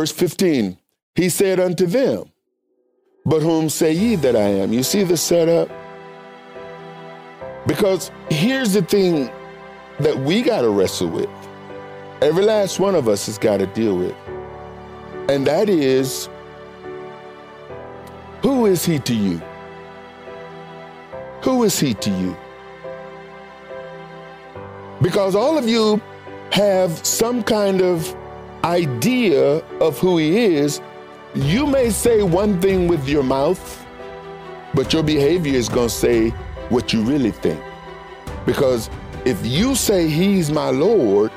Verse 15, he said unto them, But whom say ye that I am? You see the setup? Because here's the thing that we got to wrestle with. Every last one of us has got to deal with. And that is who is he to you? Who is he to you? Because all of you have some kind of idea of who he is. You may say one thing with your mouth, but your behavior is going to say what you really think. Because if you say he's my Lord,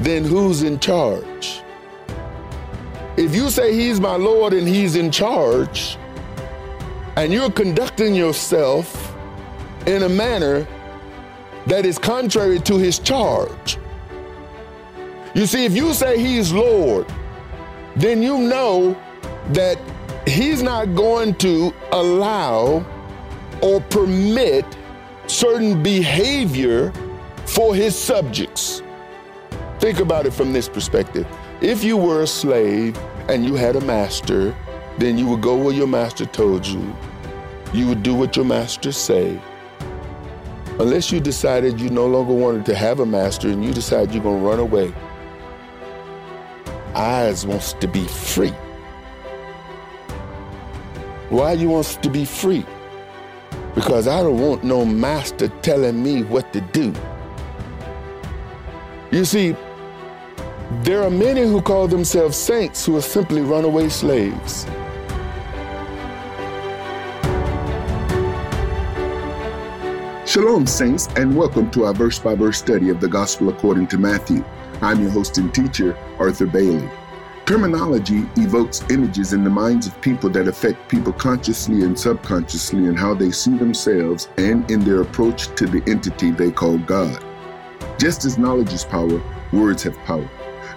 then who's in charge? If you say he's my Lord and he's in charge, and you're conducting yourself in a manner that is contrary to his charge. You see, if you say he's Lord, then you know that he's not going to allow or permit certain behavior for his subjects. Think about it from this perspective. If you were a slave and you had a master, then you would go where your master told you. You would do what your master say. Unless you decided you no longer wanted to have a master and you decide you're going to run away. Eyes wants to be free. Why you wants to be free? Because I don't want no master telling me what to do. You see, there are many who call themselves saints who are simply runaway slaves. Shalom, saints, and welcome to our verse by verse study of the Gospel according to Matthew. I'm your host and teacher, Arthur Bailey. Terminology evokes images in the minds of people that affect people consciously and subconsciously in how they see themselves and in their approach to the entity they call God. Just as knowledge is power, words have power.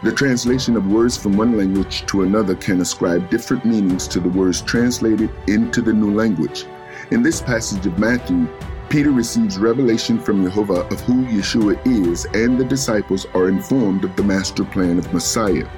The translation of words from one language to another can ascribe different meanings to the words translated into the new language. In this passage of Matthew, Peter receives revelation from Jehovah of who Yeshua is, and the disciples are informed of the master plan of Messiah.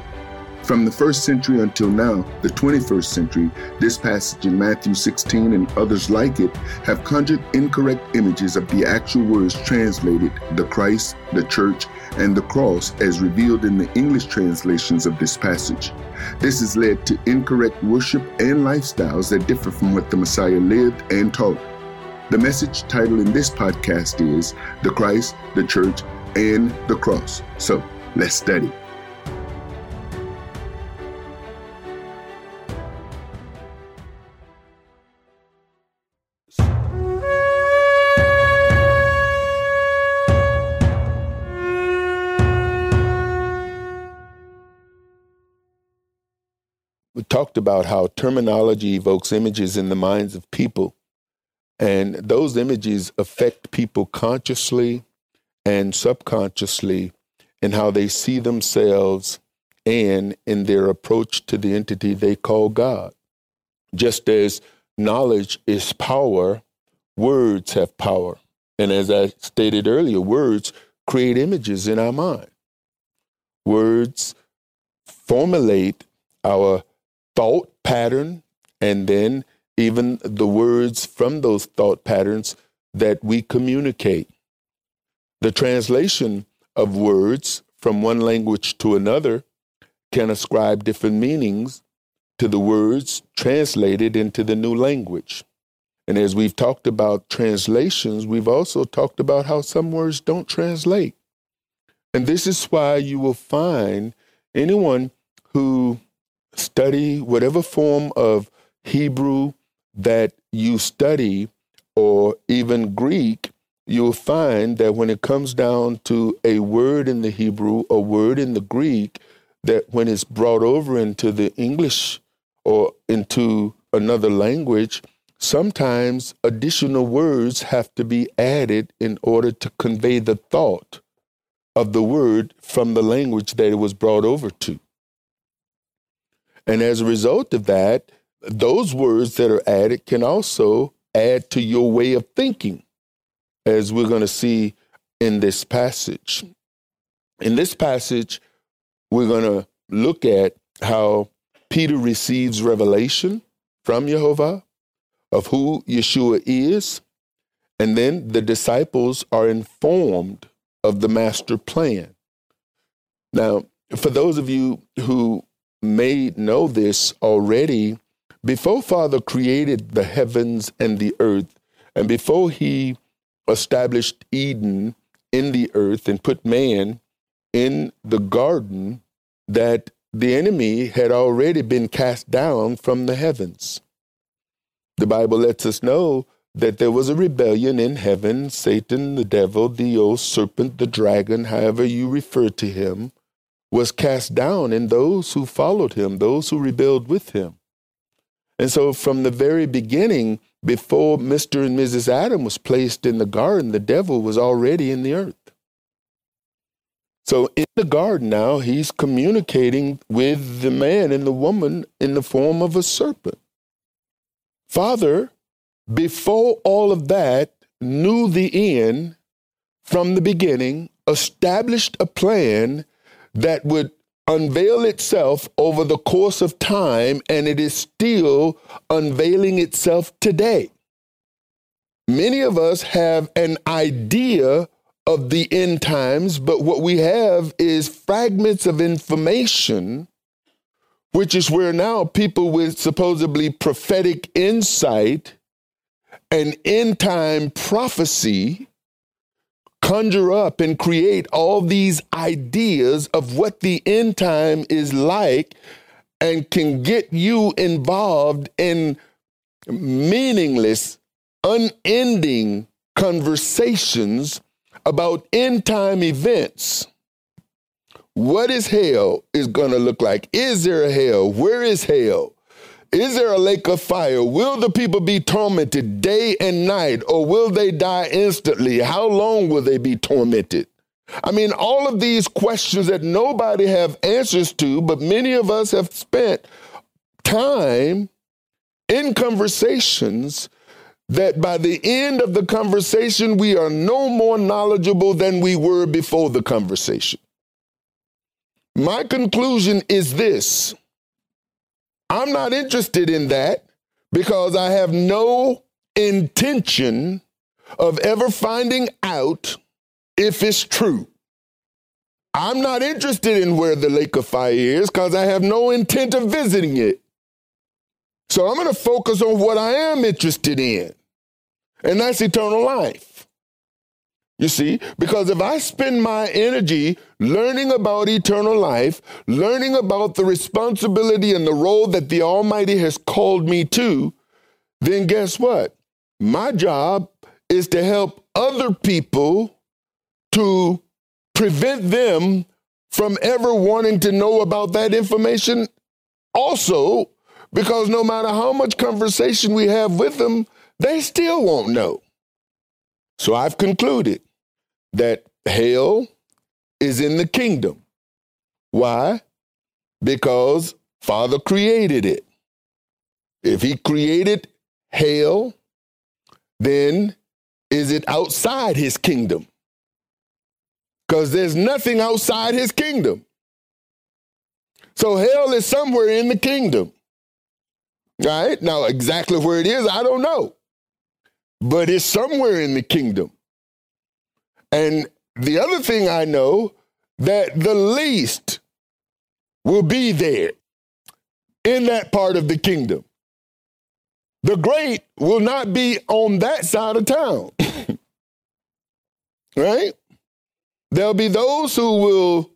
From the first century until now, the 21st century, this passage in Matthew 16 and others like it have conjured incorrect images of the actual words translated the Christ, the church, and the cross as revealed in the English translations of this passage. This has led to incorrect worship and lifestyles that differ from what the Messiah lived and taught. The message title in this podcast is The Christ, the Church, and the Cross. So let's study. We talked about how terminology evokes images in the minds of people, and those images affect people consciously and subconsciously in how they see themselves and in their approach to the entity they call God. Just as knowledge is power, words have power. And as I stated earlier, words create images in our mind. Words formulate our thought pattern and then even the words from those thought patterns that we communicate. The translation of words from one language to another can ascribe different meanings to the words translated into the new language. And as we've talked about translations, we've also talked about how some words don't translate. And this is why you will find anyone who study whatever form of Hebrew that you study or even Greek, you'll find that when it comes down to a word in the Hebrew, a word in the Greek, that when it's brought over into the English or into another language, sometimes additional words have to be added in order to convey the thought of the word from the language that it was brought over to. And as a result of that, those words that are added can also add to your way of thinking, as we're going to see in this passage. In this passage, we're going to look at how Peter receives revelation from Jehovah of who Yeshua is, and then the disciples are informed of the master plan. Now, for those of you who may know this already, before Father created the heavens and the earth, and before he established Eden in the earth and put man in the garden, that the enemy had already been cast down from the heavens. The Bible lets us know that there was a rebellion in heaven. Satan, the devil, the old serpent, the dragon, however you refer to him, was cast down, and those who followed him, those who rebelled with him. And so, from the very beginning, before Mr. and Mrs. Adam was placed in the garden, the devil was already in the earth. So, in the garden now, he's communicating with the man and the woman in the form of a serpent. Father, before all of that, knew the end from the beginning, established a plan that would unveil itself over the course of time, and it is still unveiling itself today. Many of us have an idea of the end times, but what we have is fragments of information, which is where now people with supposedly prophetic insight and end time prophecy conjure up and create all these ideas of what the end time is like and can get you involved in meaningless, unending conversations about end time events. What is hell is going to look like? Is there a hell? Where is hell? Is there a lake of fire? Will the people be tormented day and night, or will they die instantly? How long will they be tormented? I mean, all of these questions that nobody have answers to, but many of us have spent time in conversations that by the end of the conversation, we are no more knowledgeable than we were before the conversation. My conclusion is this I'm not interested in that because I have no intention of ever finding out if it's true. I'm not interested in where the lake of fire is because I have no intent of visiting it. So I'm going to focus on what I am interested in, and that's eternal life. You see, because if I spend my energy learning about eternal life, learning about the responsibility and the role that the Almighty has called me to, then guess what? My job is to help other people to prevent them from ever wanting to know about that information also, because no matter how much conversation we have with them, they still won't know. So I've concluded that hell is in the kingdom. Why? Because Father created it. If he created hell, then is it outside his kingdom? Because there's nothing outside his kingdom. So hell is somewhere in the kingdom. Right? Now, exactly where it is, I don't know. But it's somewhere in the kingdom. And the other thing I know that the least will be there in that part of the kingdom. The great will not be on that side of town. right? There'll be those who will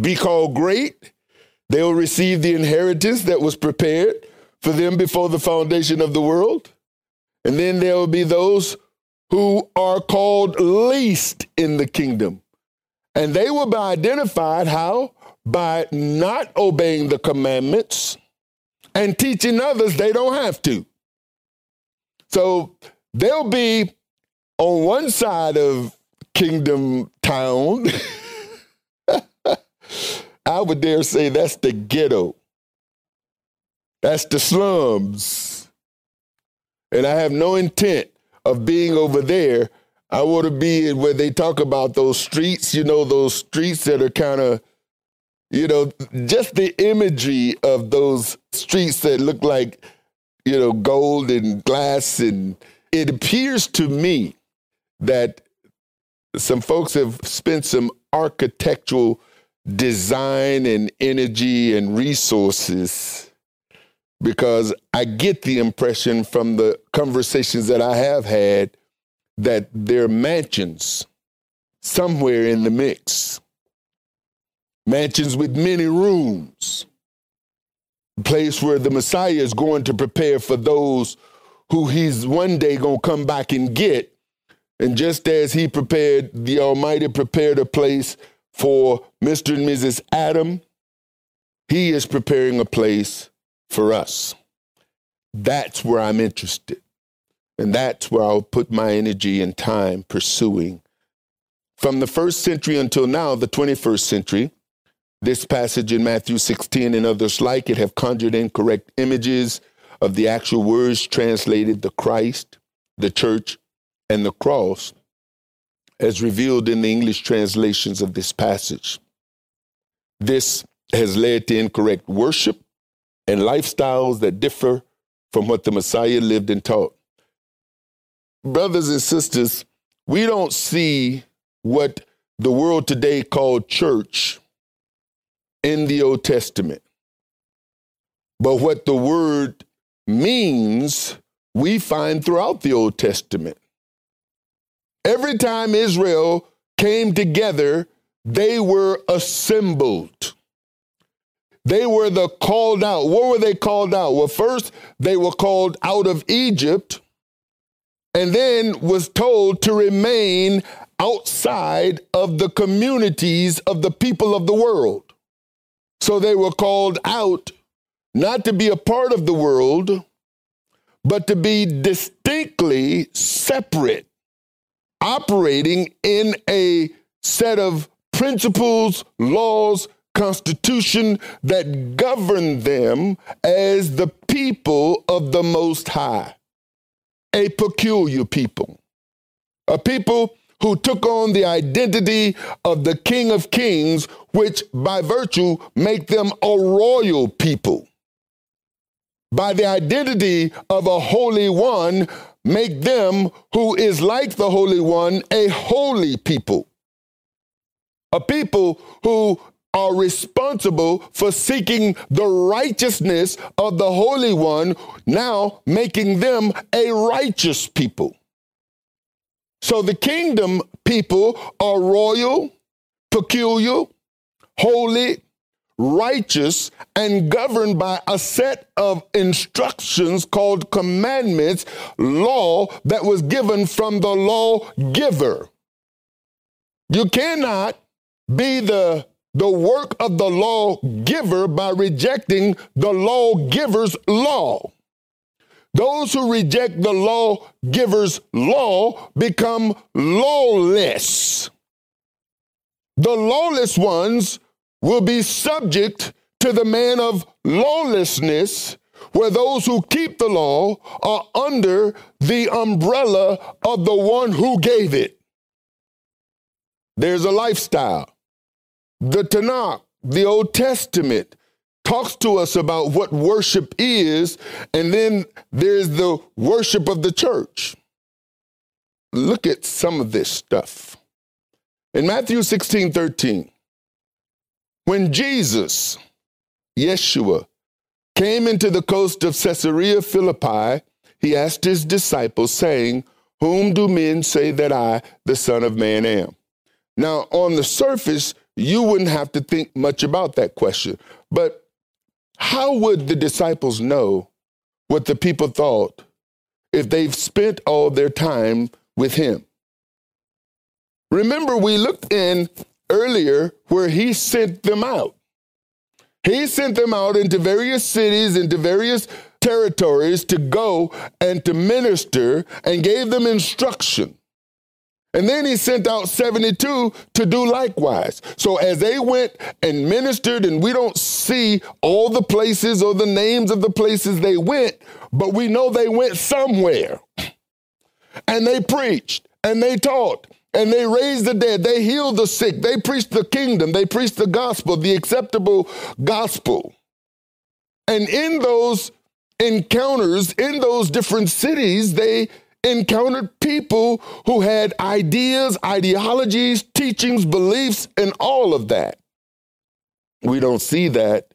be called great. They'll receive the inheritance that was prepared for them before the foundation of the world. And then there will be those who are called least in the kingdom. And they will be identified how? By not obeying the commandments and teaching others they don't have to. So they'll be on one side of kingdom town. I would dare say that's the ghetto. That's the slums. And I have no intent of being over there. I want to be where they talk about those streets, you know, those streets that are kind of, You know, just the imagery of those streets that look like, you know, gold and glass. And it appears to me that some folks have spent some architectural design and energy and resources because I get the impression from the conversations that I have had that there are mansions somewhere in the mix. Mansions with many rooms. A place where the Messiah is going to prepare for those who he's one day going to come back and get. And just as he prepared, the Almighty prepared a place for Mr. and Mrs. Adam, he is preparing a place for us. That's where I'm interested. And that's where I'll put my energy and time pursuing. From the first century until now, the 21st century, this passage in Matthew 16 and others like it have conjured incorrect images of the actual words translated the Christ, the church, and the cross as revealed in the English translations of this passage. This has led to incorrect worship and lifestyles that differ from what the Messiah lived and taught. Brothers and sisters, we don't see what the world today called church in the Old Testament. But what the word means, we find throughout the Old Testament. Every time Israel came together, they were assembled. They were the called out. What were they called out? Well, first, they were called out of Egypt and then was told to remain outside of the communities of the people of the world. So they were called out not to be a part of the world, but to be distinctly separate operating in a set of principles, laws, constitution that governed them as the people of the Most High, a peculiar people, a people who took on the identity of the King of Kings, which by virtue make them a royal people. By the identity of a holy one, make them who is like the Holy One a holy people, a people who are responsible for seeking the righteousness of the Holy One, now making them a righteous people. So the kingdom people are royal, peculiar, holy, righteous, and governed by a set of instructions called commandments, law that was given from the law giver. You cannot be the the work of the law giver by rejecting the law giver's law. Those who reject the law giver's law become lawless. The lawless ones will be subject to the man of lawlessness, where those who keep the law are under the umbrella of the one who gave it. There's a lifestyle. The Tanakh, the Old Testament, talks to us about what worship is, and then there's the worship of the church. Look at some of this stuff. In Matthew 16 13, when Jesus, Yeshua, came into the coast of Caesarea Philippi, he asked his disciples, saying, Whom do men say that I, the Son of Man, am? Now, on the surface, you wouldn't have to think much about that question. But how would the disciples know what the people thought if they've spent all their time with him? Remember, we looked in earlier where he sent them out. He sent them out into various cities, into various territories to go and to minister and gave them instruction. And then he sent out 72 to do likewise. So as they went and ministered, and we don't see all the places or the names of the places they went, but we know they went somewhere. And they preached and they taught and they raised the dead, they healed the sick, they preached the kingdom, they preached the gospel, the acceptable gospel. And in those encounters, in those different cities, they encountered people who had ideas, ideologies, teachings, beliefs, and all of that. We don't see that,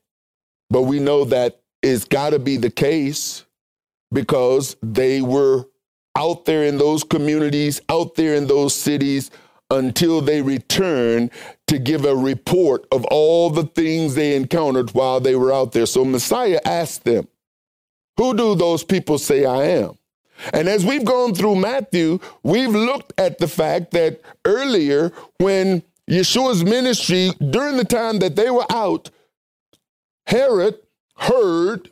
but we know that it's got to be the case because they were out there in those communities, out there in those cities until they return to give a report of all the things they encountered while they were out there. So Messiah asked them, Who do those people say I am? And as we've gone through Matthew, we've looked at the fact that earlier, when Yeshua's ministry, during the time that they were out, Herod heard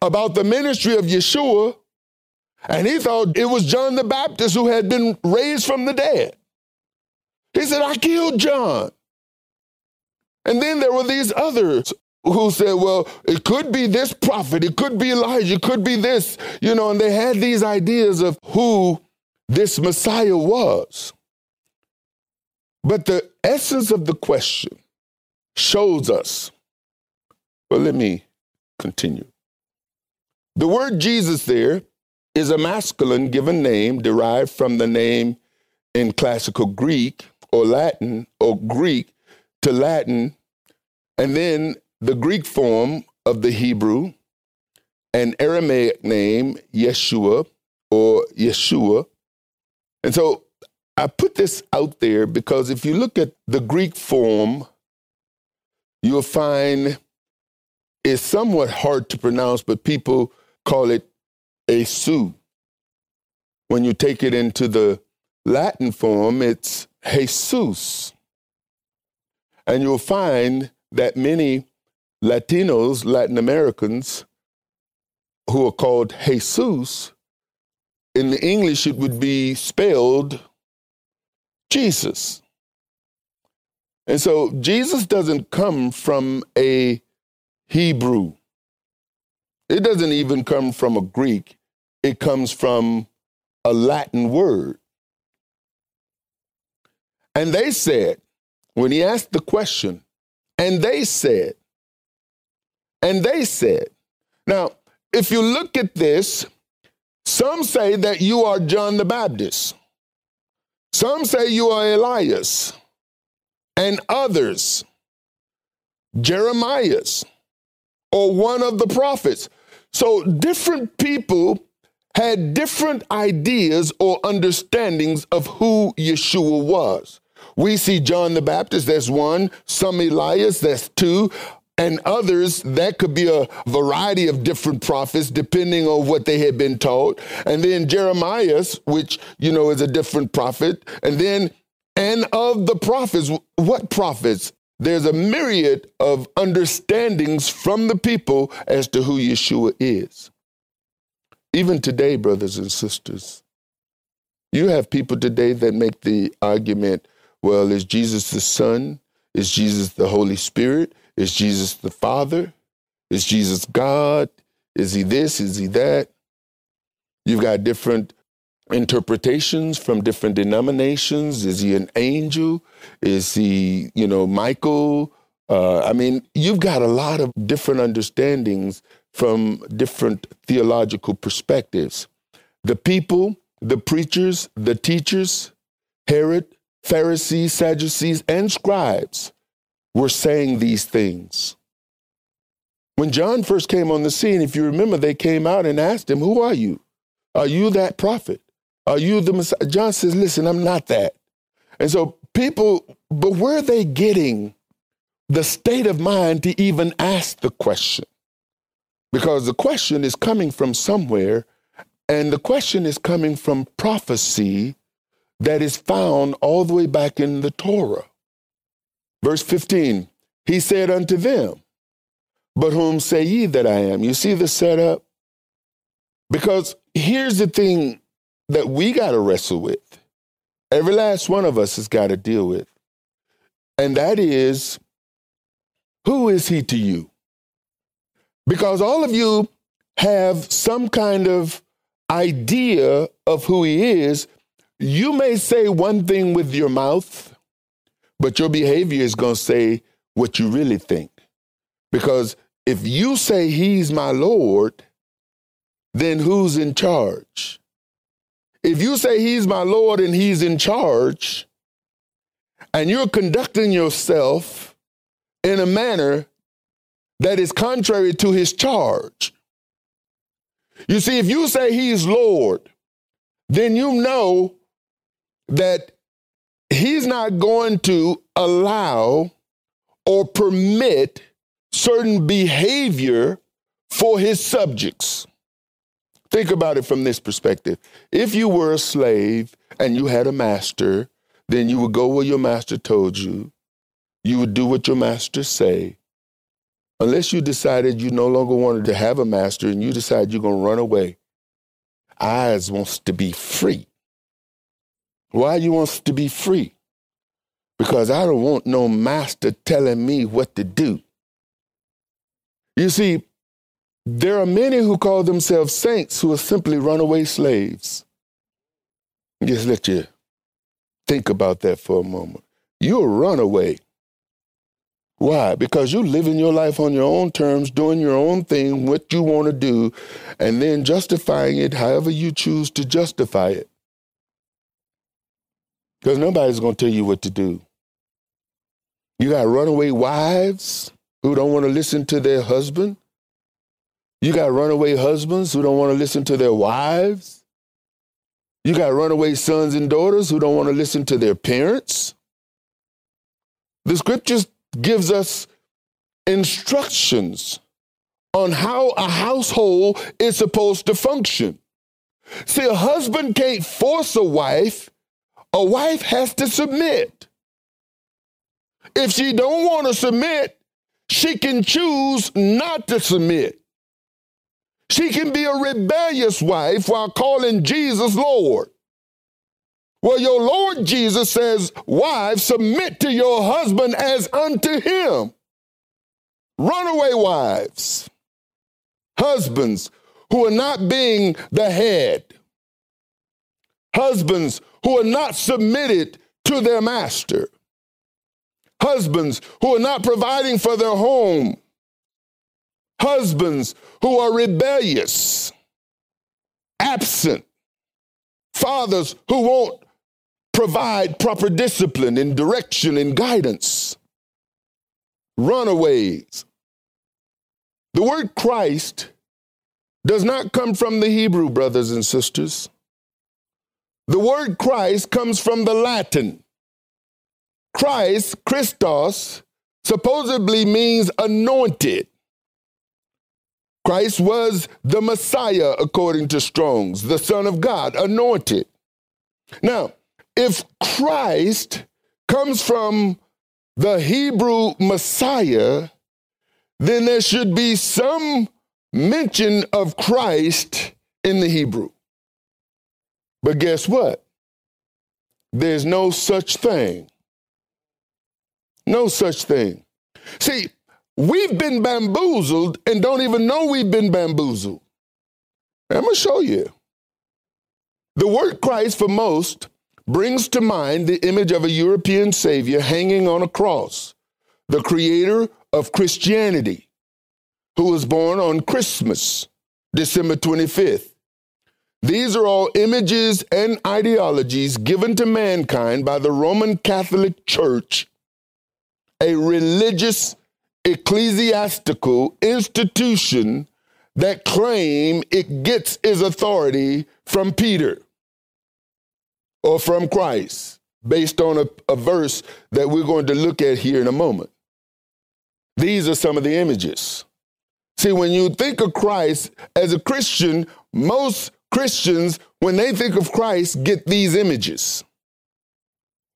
about the ministry of Yeshua, and he thought it was John the Baptist who had been raised from the dead. He said, I killed John. And then there were these others who said, well, it could be this prophet, it could be Elijah, it could be this, you know, and they had these ideas of who this Messiah was. But the essence of the question shows us. Well, let me continue. The word Jesus there is a masculine given name derived from the name in classical Greek or Latin or Greek to Latin, and then the Greek form of the Hebrew, an Aramaic name, Yeshua or Yeshua. And so I put this out there because if you look at the Greek form, you'll find it's somewhat hard to pronounce, but people call it Esu. When you take it into the Latin form, it's Jesus. And you'll find that many Latinos, Latin Americans, who are called Jesus, in the English it would be spelled Jesus. And so Jesus doesn't come from a Hebrew. It doesn't even come from a Greek. It comes from a Latin word. And they said, when he asked the question, and they said, and they said, now, if you look at this, some say that you are John the Baptist. Some say you are Elias, and others, Jeremiah's, or one of the prophets. So different people had different ideas or understandings of who Yeshua was. We see John the Baptist, that's one, some Elias, that's two, and others that could be a variety of different prophets depending on what they had been taught and then jeremiah's which you know is a different prophet and then and of the prophets what prophets there's a myriad of understandings from the people as to who yeshua is even today brothers and sisters you have people today that make the argument well, is Jesus the Son? Is Jesus the Holy Spirit? Is Jesus the Father? Is Jesus God? Is he this? Is he that? You've got different interpretations from different denominations. Is he an angel? Is he, you know, Michael? Uh, I mean, you've got a lot of different understandings from different theological perspectives. The people, the preachers, the teachers, Herod, Pharisees, Sadducees, and scribes were saying these things. When John first came on the scene, if you remember, they came out and asked him, Who are you? Are you that prophet? Are you the Messiah? John says, Listen, I'm not that. And so people, but where are they getting the state of mind to even ask the question? Because the question is coming from somewhere, and the question is coming from prophecy that is found all the way back in the Torah. Verse 15, he said unto them, But whom say ye that I am? You see the setup? Because here's the thing that we got to wrestle with. Every last one of us has got to deal with. And that is, who is he to you? Because all of you have some kind of idea of who he is you may say one thing with your mouth, but your behavior is going to say what you really think. Because if you say he's my Lord, then who's in charge? If you say he's my Lord and he's in charge, and you're conducting yourself in a manner that is contrary to his charge. You see, if you say he's Lord, then you know that he's not going to allow or permit certain behavior for his subjects. Think about it from this perspective. If you were a slave and you had a master, then you would go where your master told you. You would do what your master say. Unless you decided you no longer wanted to have a master and you decide you're going to run away. Eyes wants to be free. Why you wants to be free? Because I don't want no master telling me what to do. You see, there are many who call themselves saints who are simply runaway slaves. Just let you think about that for a moment. You're a runaway. Why? Because you're living your life on your own terms, doing your own thing, what you want to do, and then justifying it however you choose to justify it. Because nobody's going to tell you what to do. You got runaway wives who don't want to listen to their husband. You got runaway husbands who don't want to listen to their wives. You got runaway sons and daughters who don't want to listen to their parents. The scriptures gives us instructions on how a household is supposed to function. See, a husband can't force a wife. A wife has to submit. If she don't want to submit, she can choose not to submit. She can be a rebellious wife while calling Jesus Lord. Well, your Lord Jesus says, Wives, submit to your husband as unto him. Runaway wives, husbands who are not being the head, husbands who are not submitted to their master, husbands who are not providing for their home, husbands who are rebellious, absent, fathers who won't provide proper discipline and direction and guidance, runaways. The word Christ does not come from the Hebrew, brothers and sisters. The word Christ comes from the Latin. Christ, Christos, supposedly means anointed. Christ was the Messiah, according to Strong's, the Son of God, anointed. Now, if Christ comes from the Hebrew Messiah, then there should be some mention of Christ in the Hebrew. But guess what? There's no such thing. No such thing. See, We've been bamboozled and don't even know we've been bamboozled. I'm going to show you. The word Christ, for most, brings to mind the image of a European Savior hanging on a cross, the creator of Christianity, who was born on Christmas, December 25th. These are all images and ideologies given to mankind by the Roman Catholic Church, a religious ecclesiastical institution that claim it gets its authority from Peter or from Christ, based on a, a, verse that we're going to look at here in a moment. These are some of the images. See, when you think of Christ as a Christian, most Christians, when they think of Christ, get these images.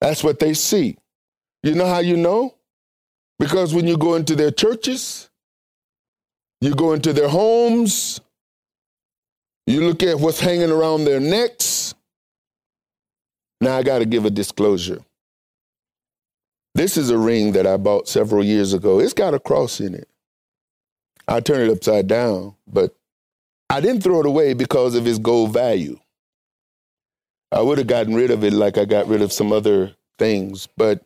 That's what they see. You know how you know? Because when you go into their churches, you go into their homes, you look at what's hanging around their necks. Now, I got to give a disclosure. This is a ring that I bought several years ago. It's got a cross in it. I turned it upside down, but I didn't throw it away because of its gold value. I would have gotten rid of it like I got rid of some other things. But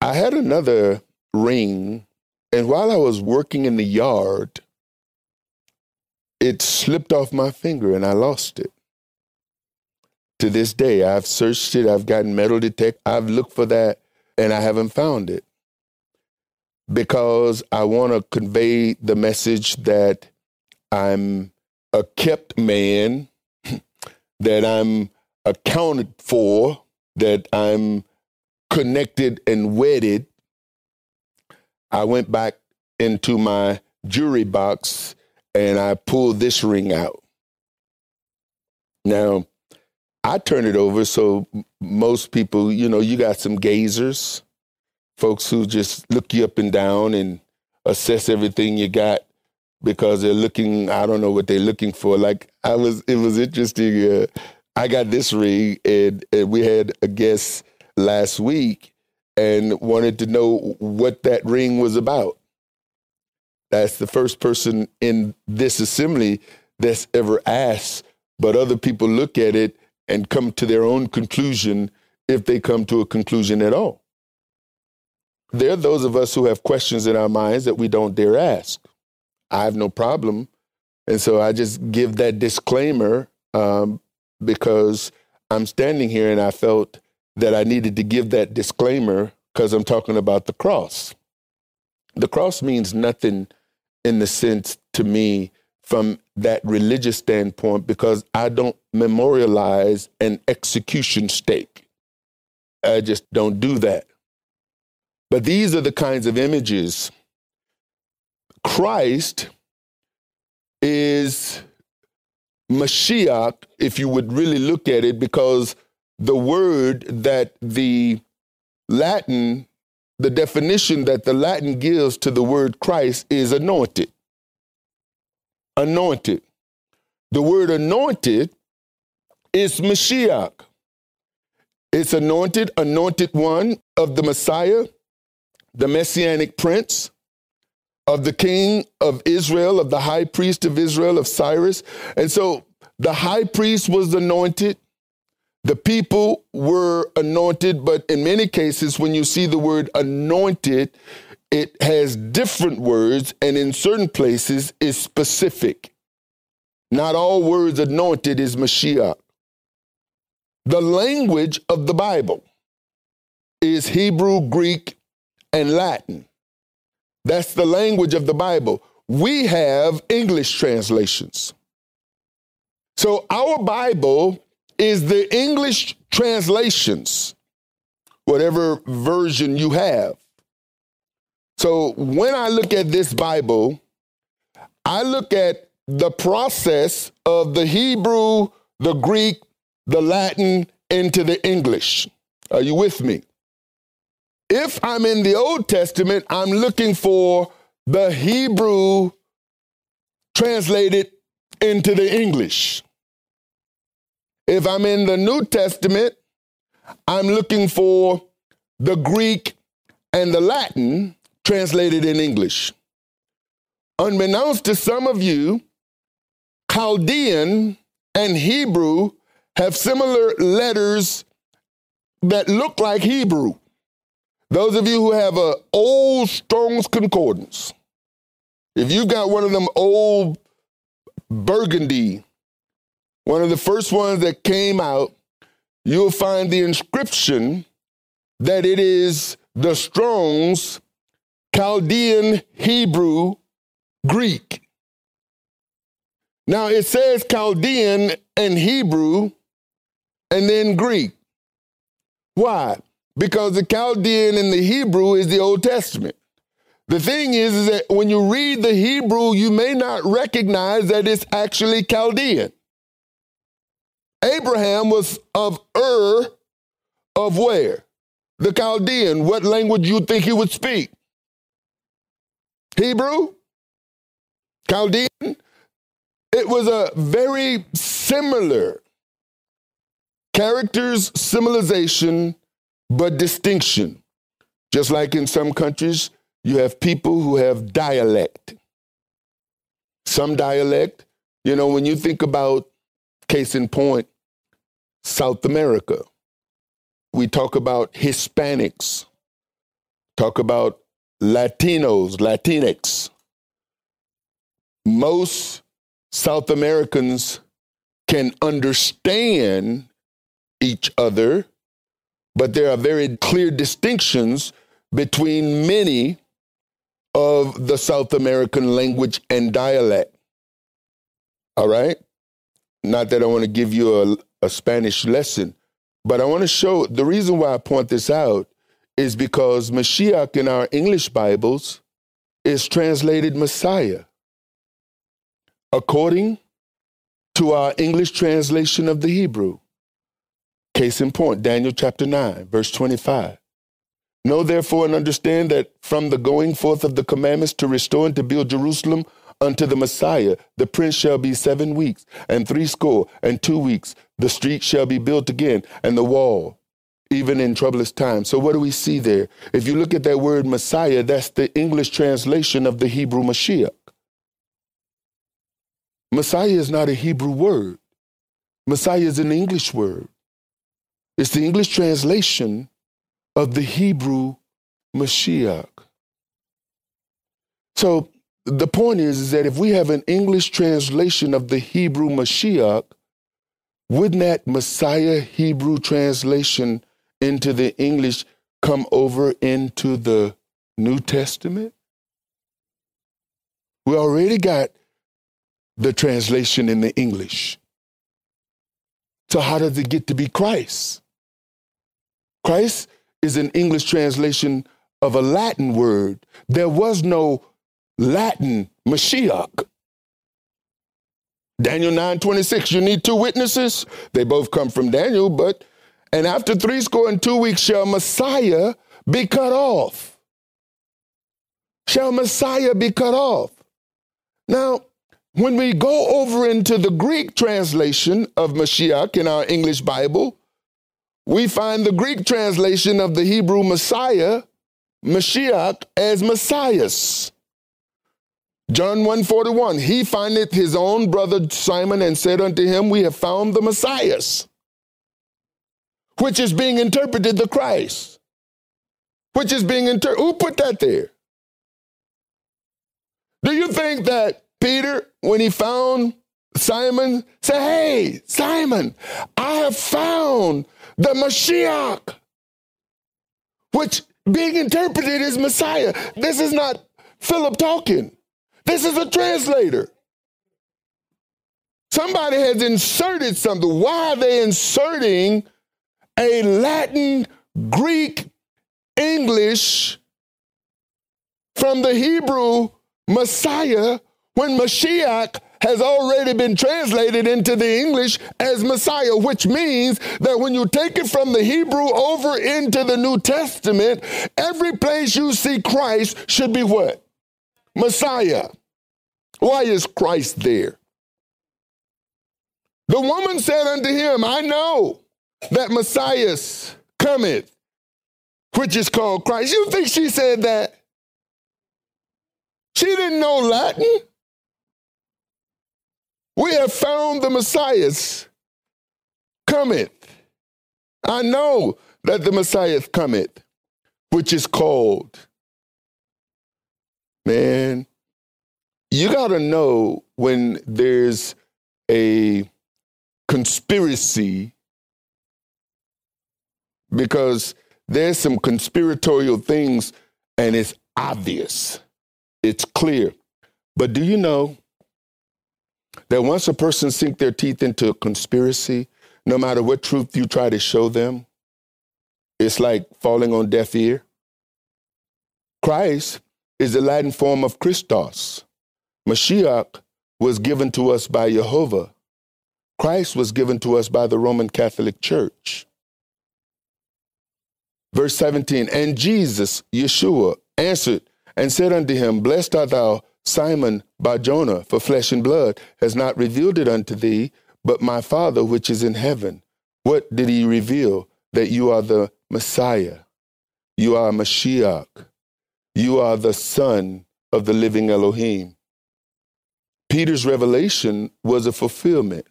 I had another ring, and while I was working in the yard, it slipped off my finger and I lost it. To this day, I've searched it, I've gotten metal detect, I've looked for that, and I haven't found it because I want to convey the message that I'm a kept man, that I'm accounted for, that I'm connected and wedded. I went back into my jewelry box and I pulled this ring out. Now, I turn it over so most people, you know, you got some gazers folks who just look you up and down and assess everything you got because they're looking i don't know what they're looking for. Like i was it was interesting uh, i got this ring and, and we had a guest last week and wanted to know what that ring was about. That's the first person in this assembly that's ever asked but other people look at it and come to their own conclusion if they come to a conclusion at all. There are those of us who have questions in our minds that we don't dare ask. I have no problem. And so I just give that disclaimer um, because I'm standing here and I felt that I needed to give that disclaimer because I'm talking about the cross. The cross means nothing in the sense to me from that religious standpoint because I don't memorialize an execution stake. I just don't do that. But these are the kinds of images. Christ is Mashiach, if you would really look at it, because the word that the Latin, the definition that the Latin gives to the word Christ is anointed. Anointed. The word anointed is Mashiach. It's anointed, anointed one of the Messiah, the messianic prince, of the king of Israel, of the high priest of Israel, of Cyrus. And so the high priest was anointed. The people were anointed, but in many cases, when you see the word anointed, it has different words, and in certain places is specific. Not all words anointed is Mashiach. The language of the Bible is Hebrew, Greek, and Latin. That's the language of the Bible. We have English translations. So our Bible is the English translations, whatever version you have. So when I look at this Bible, I look at the process of the Hebrew, the Greek, the Latin into the English. Are you with me? If I'm in the Old Testament, I'm looking for the Hebrew translated into the English. If I'm in the New Testament, I'm looking for the Greek and the Latin translated in English. Unbeknownst to some of you, Chaldean and Hebrew have similar letters that look like Hebrew. Those of you who have a old Strong's Concordance, if you've got one of them old burgundy, one of the first ones that came out, you'll find the inscription that it is the Strong's Chaldean Hebrew Greek. Now it says Chaldean and Hebrew and then Greek. Why? Because the Chaldean and the Hebrew is the Old Testament. The thing is, is that when you read the Hebrew, you may not recognize that it's actually Chaldean. Abraham was of Ur of where? The Chaldean. What language you think he would speak? Hebrew? Chaldean? It was a very similar characters, symbolization, but distinction. Just like in some countries, you have people who have dialect. Some dialect, you know, when you think about case in point, South America. We talk about Hispanics, talk about Latinos, Latinx. Most South Americans can understand each other, but there are very clear distinctions between many of the South American language and dialect. All right? Not that I want to give you a, a Spanish lesson, but I want to show the reason why I point this out is because Mashiach in our English Bibles is translated Messiah. According to our English translation of the Hebrew. Case in point, Daniel chapter 9, verse 25. Know therefore and understand that from the going forth of the commandments to restore and to build Jerusalem unto the Messiah, the prince shall be seven weeks, and threescore and two weeks. The street shall be built again, and the wall, even in troublous times. So, what do we see there? If you look at that word Messiah, that's the English translation of the Hebrew Mashiach. Messiah is not a Hebrew word, Messiah is an English word. It's the English translation of the Hebrew Mashiach. So the point is, is that if we have an English translation of the Hebrew Mashiach, wouldn't that Messiah Hebrew translation into the English come over into the New Testament? We already got the translation in the English. So, how does it get to be Christ? Christ is an English translation of a Latin word. There was no Latin Mashiach. Daniel 9 26, you need two witnesses. They both come from Daniel, but, and after three score and two weeks shall Messiah be cut off. Shall Messiah be cut off? Now, when we go over into the Greek translation of Mashiach in our English Bible, we find the Greek translation of the Hebrew Messiah, Mashiach, as Messias. John 1:41, he findeth his own brother Simon and said unto him, We have found the Messias, which is being interpreted the Christ, which is being interpreted. Who put that there? Do you think that Peter, when he found Simon, said, Hey, Simon, I have found the Mashiach, which being interpreted as Messiah. This is not Philip talking, this is a translator. Somebody has inserted something. Why are they inserting a Latin, Greek, English from the Hebrew Messiah when Mashiach has already been translated into the English as Messiah, which means that when you take it from the Hebrew over into the New Testament, every place you see Christ should be what? Messiah. Why is Christ there? The woman said unto him, I know that Messiah cometh, which is called Christ. You think she said that? She didn't know Latin. We have found the Messiahs cometh. I know that the Messiah cometh, which is called. Man, you got to know when there's a conspiracy because there's some conspiratorial things and it's obvious, it's clear. But do you know that once a person sink their teeth into a conspiracy, no matter what truth you try to show them, it's like falling on deaf ear. Christ is the Latin form of Christos. Mashiach was given to us by Jehovah. Christ was given to us by the Roman Catholic Church. Verse 17, and Jesus, Yeshua, answered and said unto him, Blessed art thou, Simon Bar Jonah, for flesh and blood has not revealed it unto thee, but my Father which is in heaven. What did he reveal? That you are the Messiah. You are Mashiach. You are the Son of the living Elohim. Peter's revelation was a fulfillment,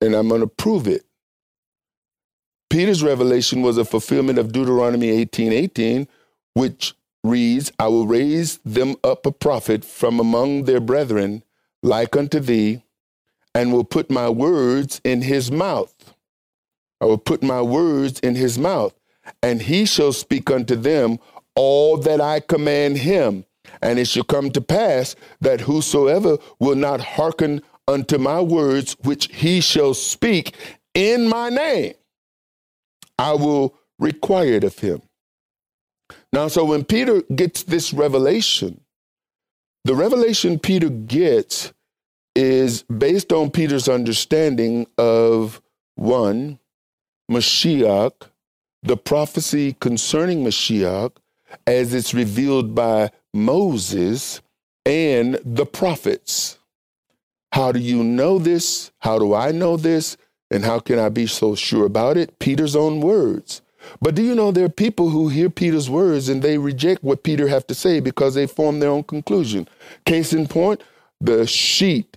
and I'm going to prove it. Peter's revelation was a fulfillment of Deuteronomy 18 18, which reads, I will raise them up a prophet from among their brethren, like unto thee, and will put my words in his mouth. I will put my words in his mouth, and he shall speak unto them all that I command him. And it shall come to pass that whosoever will not hearken unto my words, which he shall speak in my name, I will require it of him. Now, so when Peter gets this revelation, the revelation Peter gets is based on Peter's understanding of one, Mashiach, the prophecy concerning Mashiach, as it's revealed by Moses and the prophets. How do you know this? How do I know this? And how can I be so sure about it? Peter's own words. But do you know there are people who hear Peter's words and they reject what Peter have to say because they form their own conclusion. Case in point, the sheet.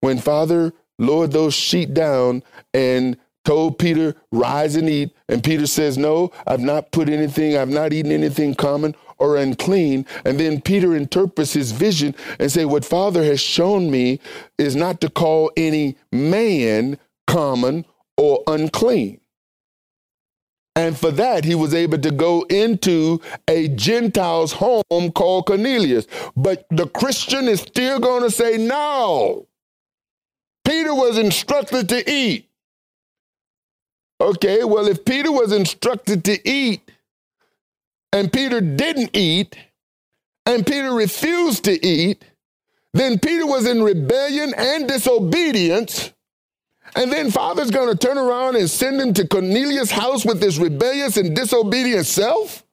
When Father lowered those sheet down and told Peter, rise and eat. And Peter says, no, I've not put anything, I've not eaten anything common or unclean. And then Peter interprets his vision and say, what Father has shown me is not to call any man common or unclean. And for that, he was able to go into a Gentile's home called Cornelius. But the Christian is still going to say, no. Peter was instructed to eat. Okay, well, if Peter was instructed to eat and Peter didn't eat and Peter refused to eat, then Peter was in rebellion and disobedience. And then Father's going to turn around and send him to Cornelius' house with this rebellious and disobedient self?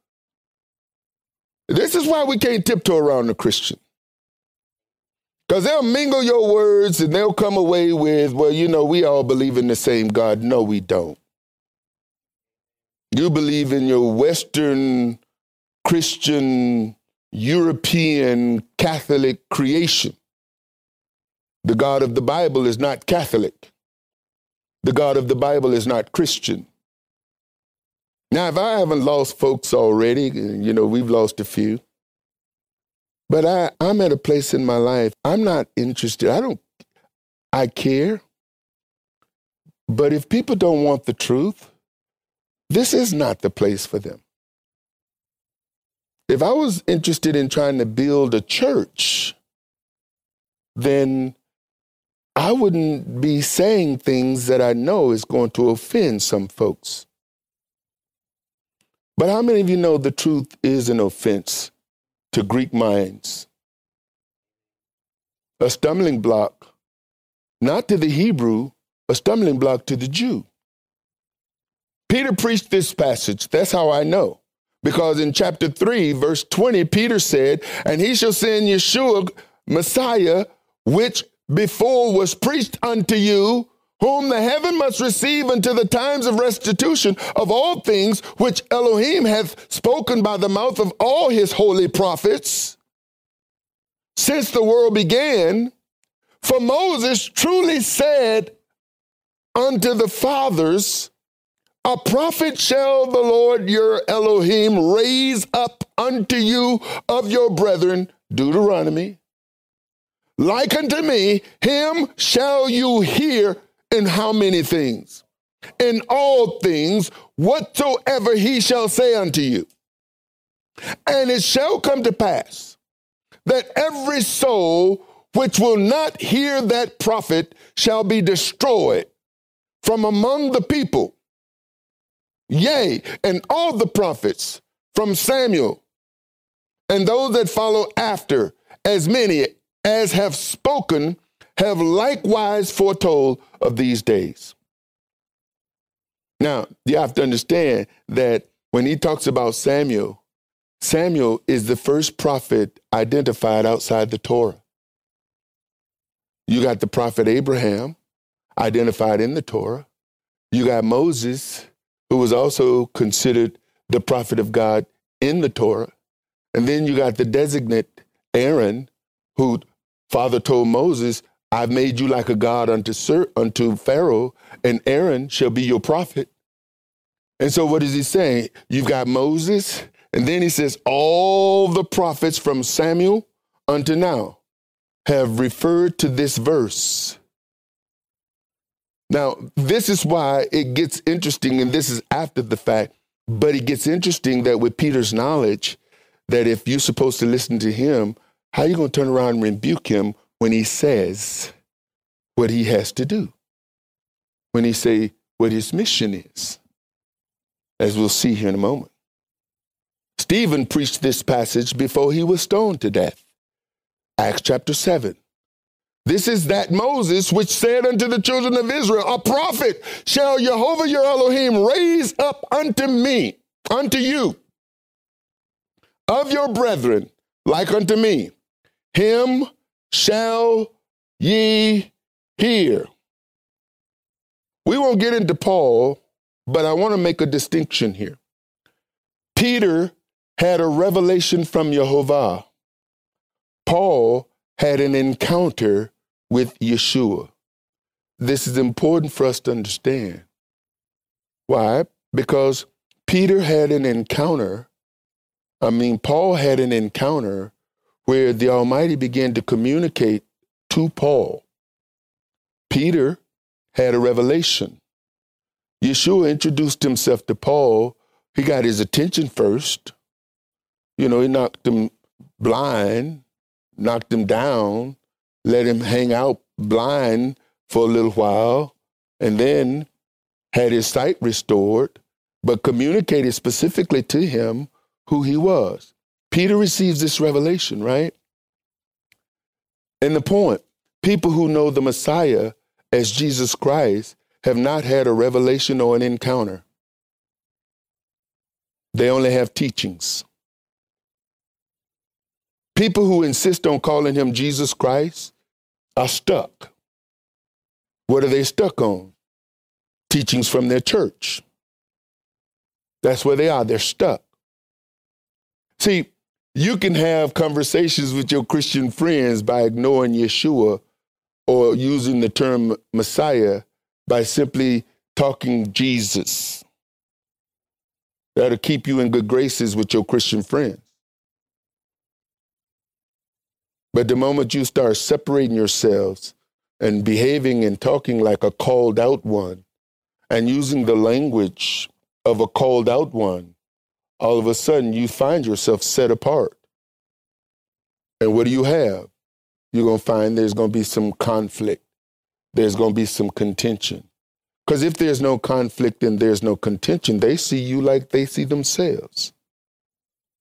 This is why we can't tiptoe around the Christian. Because they'll mingle your words and they'll come away with, well, you know, we all believe in the same God. No, we don't. You believe in your Western Christian, European, Catholic creation. The God of the Bible is not Catholic. The God of the Bible is not Christian. Now, if I haven't lost folks already, you know, we've lost a few, but I, I'm at a place in my life, I'm not interested. I don't, I care. But if people don't want the truth, this is not the place for them. If I was interested in trying to build a church, then I wouldn't be saying things that I know is going to offend some folks. But how many of you know the truth is an offense to Greek minds? A stumbling block, not to the Hebrew, a stumbling block to the Jew. Peter preached this passage. That's how I know. Because in chapter 3, verse 20, Peter said, And he shall send Yeshua, Messiah, which before was preached unto you, whom the heaven must receive unto the times of restitution of all things which Elohim hath spoken by the mouth of all his holy prophets since the world began. For Moses truly said unto the fathers, a prophet shall the Lord your Elohim raise up unto you of your brethren, Deuteronomy. Like unto me, him shall you hear in how many things? In all things, whatsoever he shall say unto you. And it shall come to pass that every soul which will not hear that prophet shall be destroyed from among the people Yea, and all the prophets from Samuel and those that follow after, as many as have spoken, have likewise foretold of these days. Now, you have to understand that when he talks about Samuel, Samuel is the first prophet identified outside the Torah. You got the prophet Abraham identified in the Torah. You got Moses who was also considered the prophet of God in the Torah. And then you got the designate Aaron, who Father told Moses, I've made you like a God unto, Sir, unto Pharaoh, and Aaron shall be your prophet. And so what is he saying? You've got Moses, and then he says, all the prophets from Samuel unto now have referred to this verse. Now, this is why it gets interesting, and this is after the fact, but it gets interesting that with Peter's knowledge, that if you're supposed to listen to him, how are you going to turn around and rebuke him when he says what he has to do? When he say what his mission is, as we'll see here in a moment. Stephen preached this passage before he was stoned to death. Acts chapter 7. This is that Moses which said unto the children of Israel, A prophet shall Jehovah your Elohim raise up unto me, unto you, of your brethren, like unto me. Him shall ye hear. We won't get into Paul, but I want to make a distinction here. Peter had a revelation from Jehovah. Paul had an encounter with Yeshua. This is important for us to understand. Why? Because Peter had an encounter. I mean, Paul had an encounter where the Almighty began to communicate to Paul. Peter had a revelation. Yeshua introduced himself to Paul. He got his attention first. You know, he knocked him blind knocked him down, let him hang out blind for a little while, and then had his sight restored, but communicated specifically to him who he was. Peter receives this revelation, right? And the point people who know the Messiah as Jesus Christ have not had a revelation or an encounter, they only have teachings. People who insist on calling him Jesus Christ are stuck. What are they stuck on? Teachings from their church. That's where they are. They're stuck. See, you can have conversations with your Christian friends by ignoring Yeshua or using the term Messiah by simply talking Jesus. That'll keep you in good graces with your Christian friends. But the moment you start separating yourselves and behaving and talking like a called out one and using the language of a called out one, all of a sudden you find yourself set apart. And what do you have? You're going to find there's going to be some conflict, there's going to be some contention. Because if there's no conflict and there's no contention, they see you like they see themselves.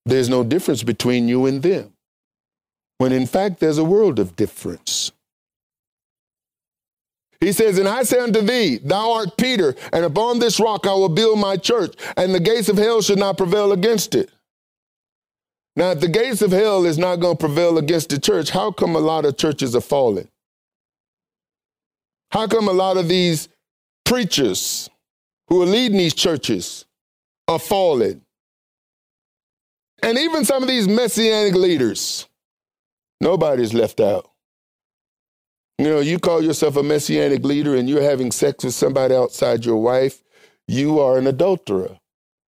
There's no difference between you and them when in fact there's a world of difference. He says, And I say unto thee, Thou art Peter, and upon this rock I will build my church, and the gates of hell should not prevail against it. Now, if the gates of hell is not going to prevail against the church, how come a lot of churches are falling? How come a lot of these preachers who are leading these churches are falling? And even some of these messianic leaders Nobody's left out. You know, you call yourself a messianic leader and you're having sex with somebody outside your wife, you are an adulterer.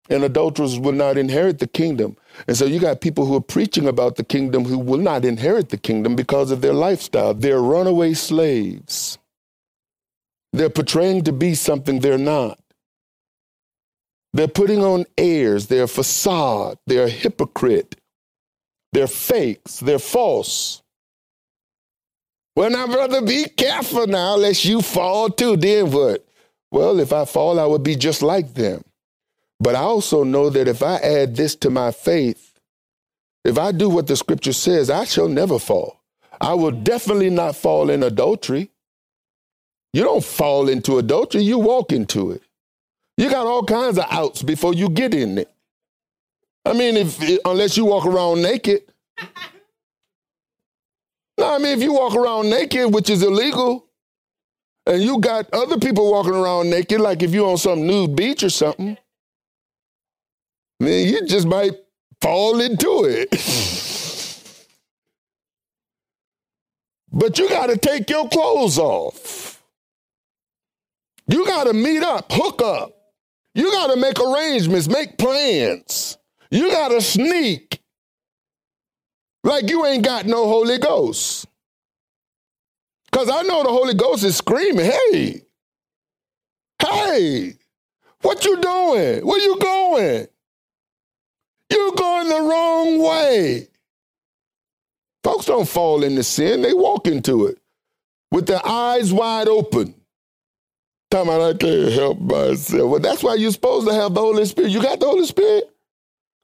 And adulterers will not inherit the kingdom. And so you got people who are preaching about the kingdom who will not inherit the kingdom because of their lifestyle. They're runaway slaves. They're portraying to be something they're not. They're putting on airs, they're a facade, they're hypocrite. They're fakes, they're false. Well, now, brother, be careful now, lest you fall too. Then what? Well, if I fall, I would be just like them. But I also know that if I add this to my faith, if I do what the scripture says, I shall never fall. I will definitely not fall in adultery. You don't fall into adultery, you walk into it. You got all kinds of outs before you get in it. I mean, if unless you walk around naked. No, I mean, if you walk around naked, which is illegal, and you got other people walking around naked, like if you're on some nude beach or something, then you just might fall into it. but you got to take your clothes off. You got to meet up, hook up. You got to make arrangements, make plans. You got to sneak like you ain't got no Holy Ghost. Because I know the Holy Ghost is screaming, hey, hey, what you doing? Where you going? You're going the wrong way. Folks don't fall into sin, they walk into it with their eyes wide open. Talking about I can't help myself. Well, that's why you're supposed to have the Holy Spirit. You got the Holy Spirit?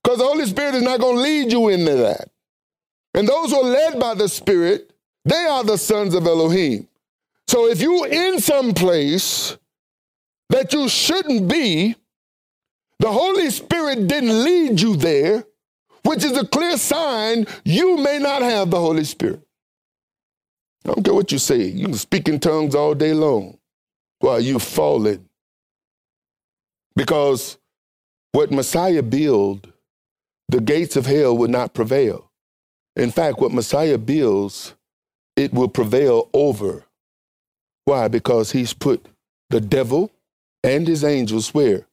Because the Holy Spirit is not going to lead you into that. And those who are led by the Spirit, they are the sons of Elohim. So if you're in some place that you shouldn't be, the Holy Spirit didn't lead you there, which is a clear sign you may not have the Holy Spirit. I don't care what you say. You can speak in tongues all day long while you're falling. Because what Messiah build, the gates of hell would not prevail. In fact, what Messiah builds, it will prevail over. Why? Because he's put the devil and his angels where?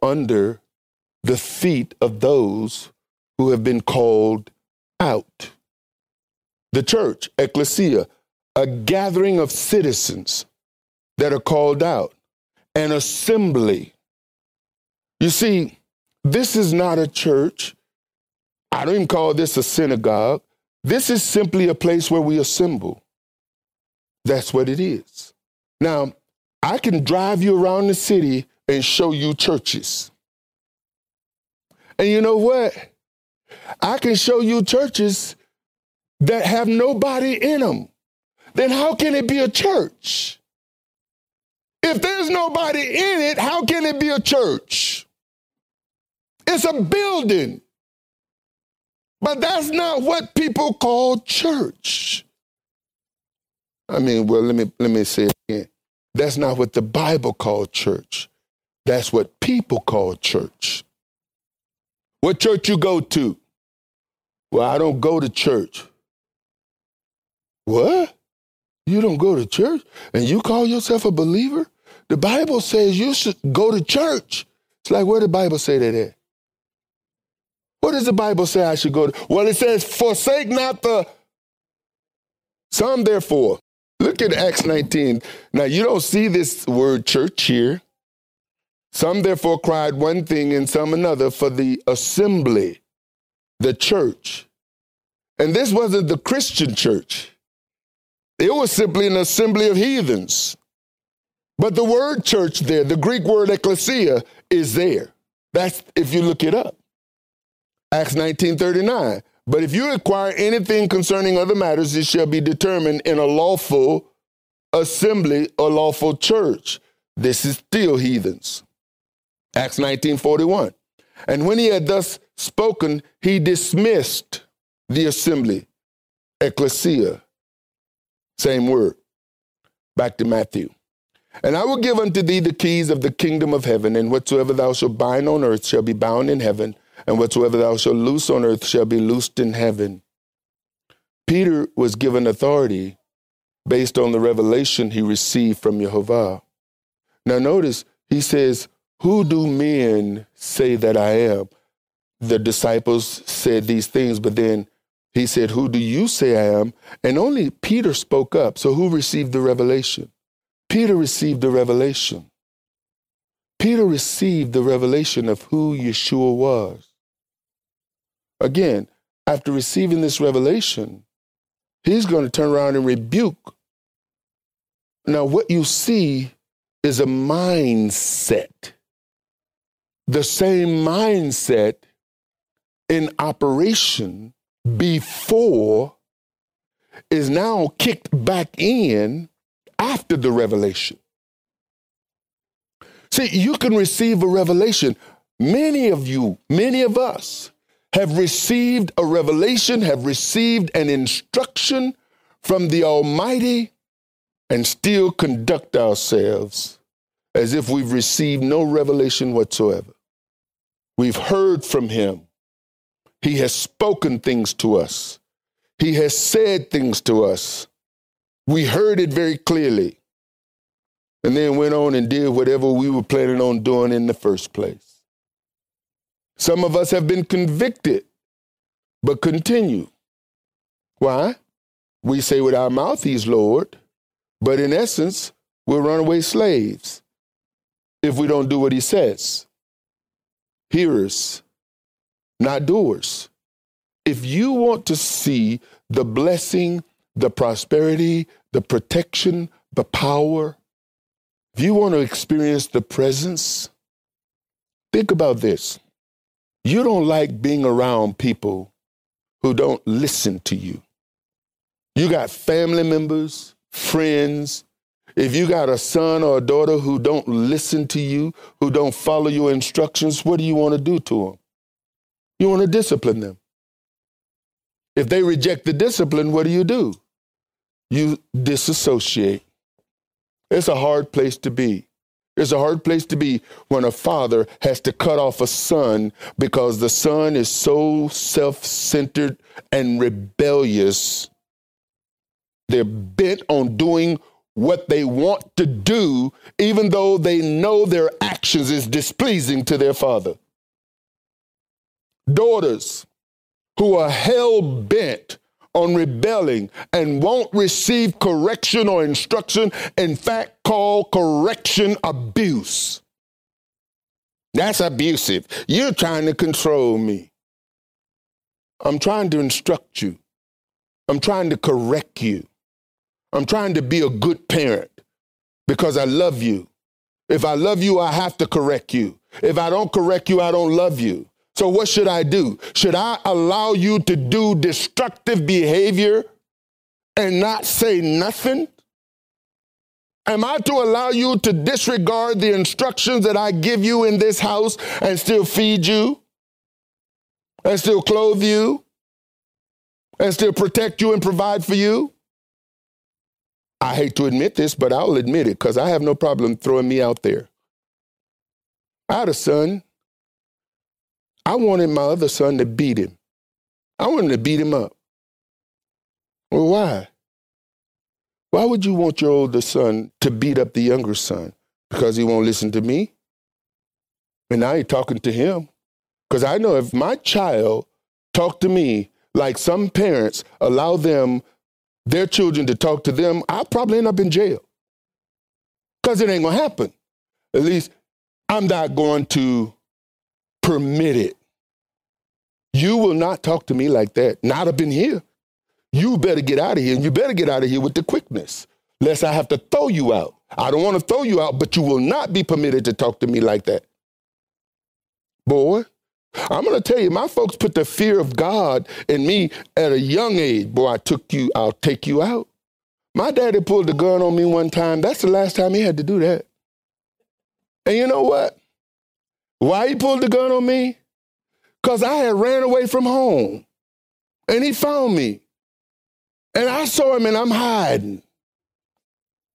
Under the feet of those who have been called out. The church, ecclesia, a gathering of citizens that are called out, an assembly. You see, this is not a church. I don't even call this a synagogue. This is simply a place where we assemble. That's what it is. Now, I can drive you around the city and show you churches. And you know what? I can show you churches that have nobody in them then how can it be a church? If there's nobody in it, how can it be a church? It's a building. But that's not what people call church. I mean, well, let me let me say it again. That's not what the Bible called church. That's what people call church. What church you go to? Well, I don't go to church. What? You don't go to church and you call yourself a believer? The Bible says you should go to church. It's like, where the Bible say that at? What does the Bible say I should go to? Well, it says, forsake not the. Some, therefore. Look at Acts 19. Now, you don't see this word church here. Some, therefore, cried one thing and some another for the assembly, the church. And this wasn't the Christian church. It was simply an assembly of heathens. But the word church there, the Greek word ecclesia, is there. That's if you look it up. Acts 19:39. But if you acquire anything concerning other matters, it shall be determined in a lawful assembly, a lawful church. This is still heathens. Acts 19:41. And when he had thus spoken, he dismissed the assembly, ecclesia, same word. Back to Matthew. And I will give unto thee the keys of the kingdom of heaven, and whatsoever thou shalt bind on earth shall be bound in heaven, and whatsoever thou shalt loose on earth shall be loosed in heaven. Peter was given authority based on the revelation he received from Jehovah. Now, notice he says, Who do men say that I am? The disciples said these things, but then he said, Who do you say I am? And only Peter spoke up. So who received the revelation? Peter received the revelation. Peter received the revelation of who Yeshua was. Again, after receiving this revelation, he's going to turn around and rebuke. Now, what you see is a mindset. The same mindset in operation before is now kicked back in after the revelation. See, you can receive a revelation. Many of you, many of us have received a revelation, have received an instruction from the Almighty, and still conduct ourselves as if we've received no revelation whatsoever. We've heard from Him. He has spoken things to us. He has said things to us. We heard it very clearly. and then went on and did whatever we were planning on doing in the first place. Some of us have been convicted, but continue. Why? We say with our mouth, He's Lord, but in essence, we're runaway slaves if we don't do what He says. Hearers, not doers. If you want to see the blessing, the prosperity, the protection, the power, if you want to experience the presence, think about this. You don't like being around people who don't listen to you. You got family members, friends. If you got a son or a daughter who don't listen to you, who don't follow your instructions, what do you want to do to them? You want to discipline them. If they reject the discipline, what do you do? You disassociate. It's a hard place to be. It's a hard place to be when a father has to cut off a son because the son is so self centered and rebellious. They're bent on doing what they want to do, even though they know their actions is displeasing to their father. Daughters who are hell bent on rebelling and won't receive correction or instruction, in fact, call correction abuse. That's abusive. You're trying to control me. I'm trying to instruct you. I'm trying to correct you. I'm trying to be a good parent because I love you. If I love you, I have to correct you. If I don't correct you, I don't love you. So, what should I do? Should I allow you to do destructive behavior and not say nothing? Am I to allow you to disregard the instructions that I give you in this house and still feed you, and still clothe you, and still protect you and provide for you? I hate to admit this, but I'll admit it because I have no problem throwing me out there. I had a son I wanted my other son to beat him. I wanted to beat him up. Well, why? Why would you want your older son to beat up the younger son? Because he won't listen to me? And now you're talking to him. Because I know if my child talked to me like some parents allow them, their children to talk to them, I'll probably end up in jail. Because it ain't going to happen. At least I'm not going to permit it. You will not talk to me like that. Not up in here. You better get out of here, and you better get out of here with the quickness, lest I have to throw you out. I don't want to throw you out, but you will not be permitted to talk to me like that. Boy, I'm going to tell you, my folks put the fear of God in me at a young age. Boy, I took you, I'll take you out. My daddy pulled the gun on me one time. That's the last time he had to do that. And you know what? Why he pulled the gun on me? Because I had ran away from home. And he found me. And I saw him and I'm hiding.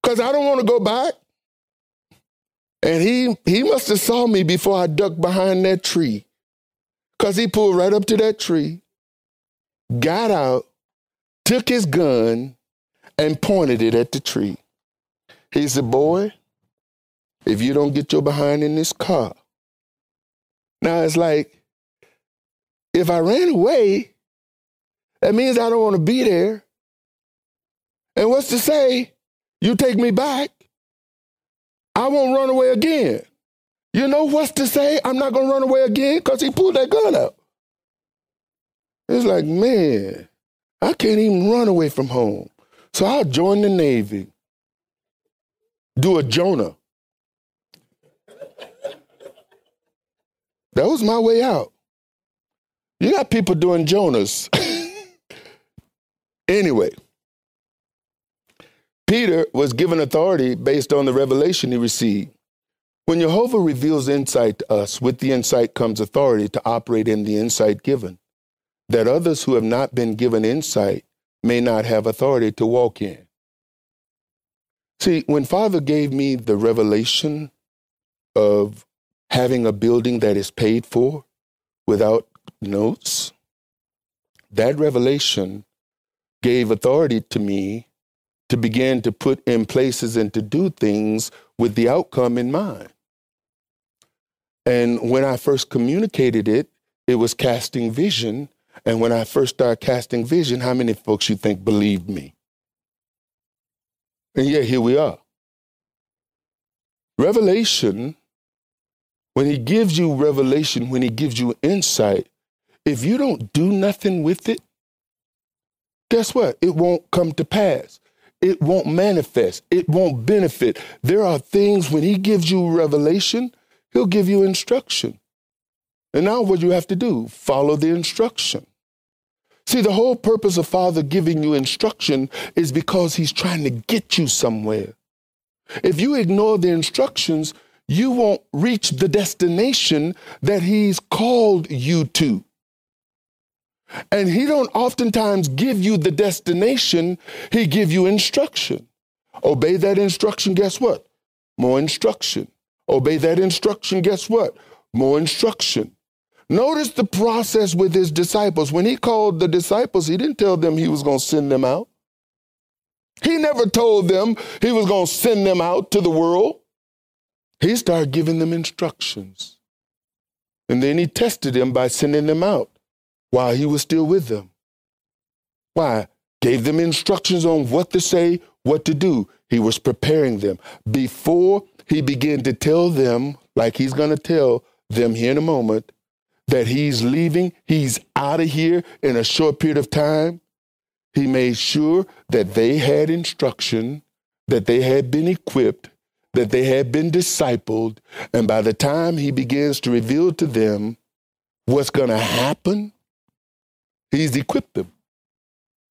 Because I don't want to go back. And he he must have saw me before I ducked behind that tree. Because he pulled right up to that tree, got out, took his gun, and pointed it at the tree. He said, Boy, if you don't get your behind in this car, now it's like, if I ran away, that means I don't want to be there. And what's to say, you take me back, I won't run away again. You know what's to say? I'm not going to run away again because he pulled that gun out. It's like, man, I can't even run away from home. So I'll join the Navy, do a Jonah. That was my way out. You got people doing Jonas. anyway, Peter was given authority based on the revelation he received. When Jehovah reveals insight to us, with the insight comes authority to operate in the insight given, that others who have not been given insight may not have authority to walk in. See, when Father gave me the revelation of having a building that is paid for without notes, that revelation gave authority to me to begin to put in places and to do things with the outcome in mind. And when I first communicated it, it was casting vision. And when I first started casting vision, how many folks you think believed me? And yet here we are. Revelation, when he gives you revelation, when he gives you insight, if you don't do nothing with it, guess what? It won't come to pass. It won't manifest. It won't benefit. There are things when he gives you revelation, he'll give you instruction. And now what you have to do, follow the instruction. See, the whole purpose of Father giving you instruction is because he's trying to get you somewhere. If you ignore the instructions, you won't reach the destination that he's called you to. And he don't oftentimes give you the destination, he give you instruction. Obey that instruction, guess what? More instruction. Obey that instruction, guess what? More instruction. Notice the process with his disciples. When he called the disciples, he didn't tell them he was going to send them out. He never told them he was going to send them out to the world. He started giving them instructions. And then he tested them by sending them out while he was still with them. Why? Gave them instructions on what to say, what to do. He was preparing them. Before he began to tell them, like he's going to tell them here in a moment, that he's leaving, he's out of here in a short period of time, he made sure that they had instruction, that they had been equipped, that they had been discipled, and by the time he begins to reveal to them what's going to happen, He's equipped them.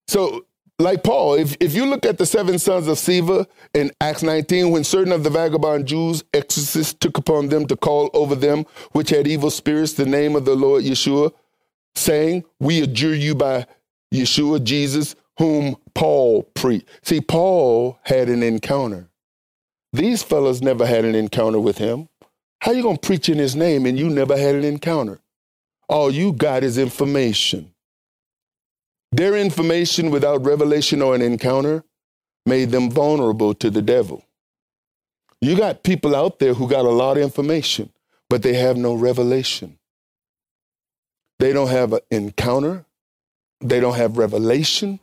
So, like Paul, if, if you look at the seven sons of Sceva in Acts 19, when certain of the vagabond Jews, exorcists, took upon them to call over them which had evil spirits the name of the Lord Yeshua, saying, We adjure you by Yeshua, Jesus, whom Paul preached. See, Paul had an encounter. These fellows never had an encounter with him. How you to preach in his name and you never had an encounter? All you got is information. Their information without revelation or an encounter made them vulnerable to the devil. You got people out there who got a lot of information, but they have no revelation. They don't have an encounter, they don't have revelation,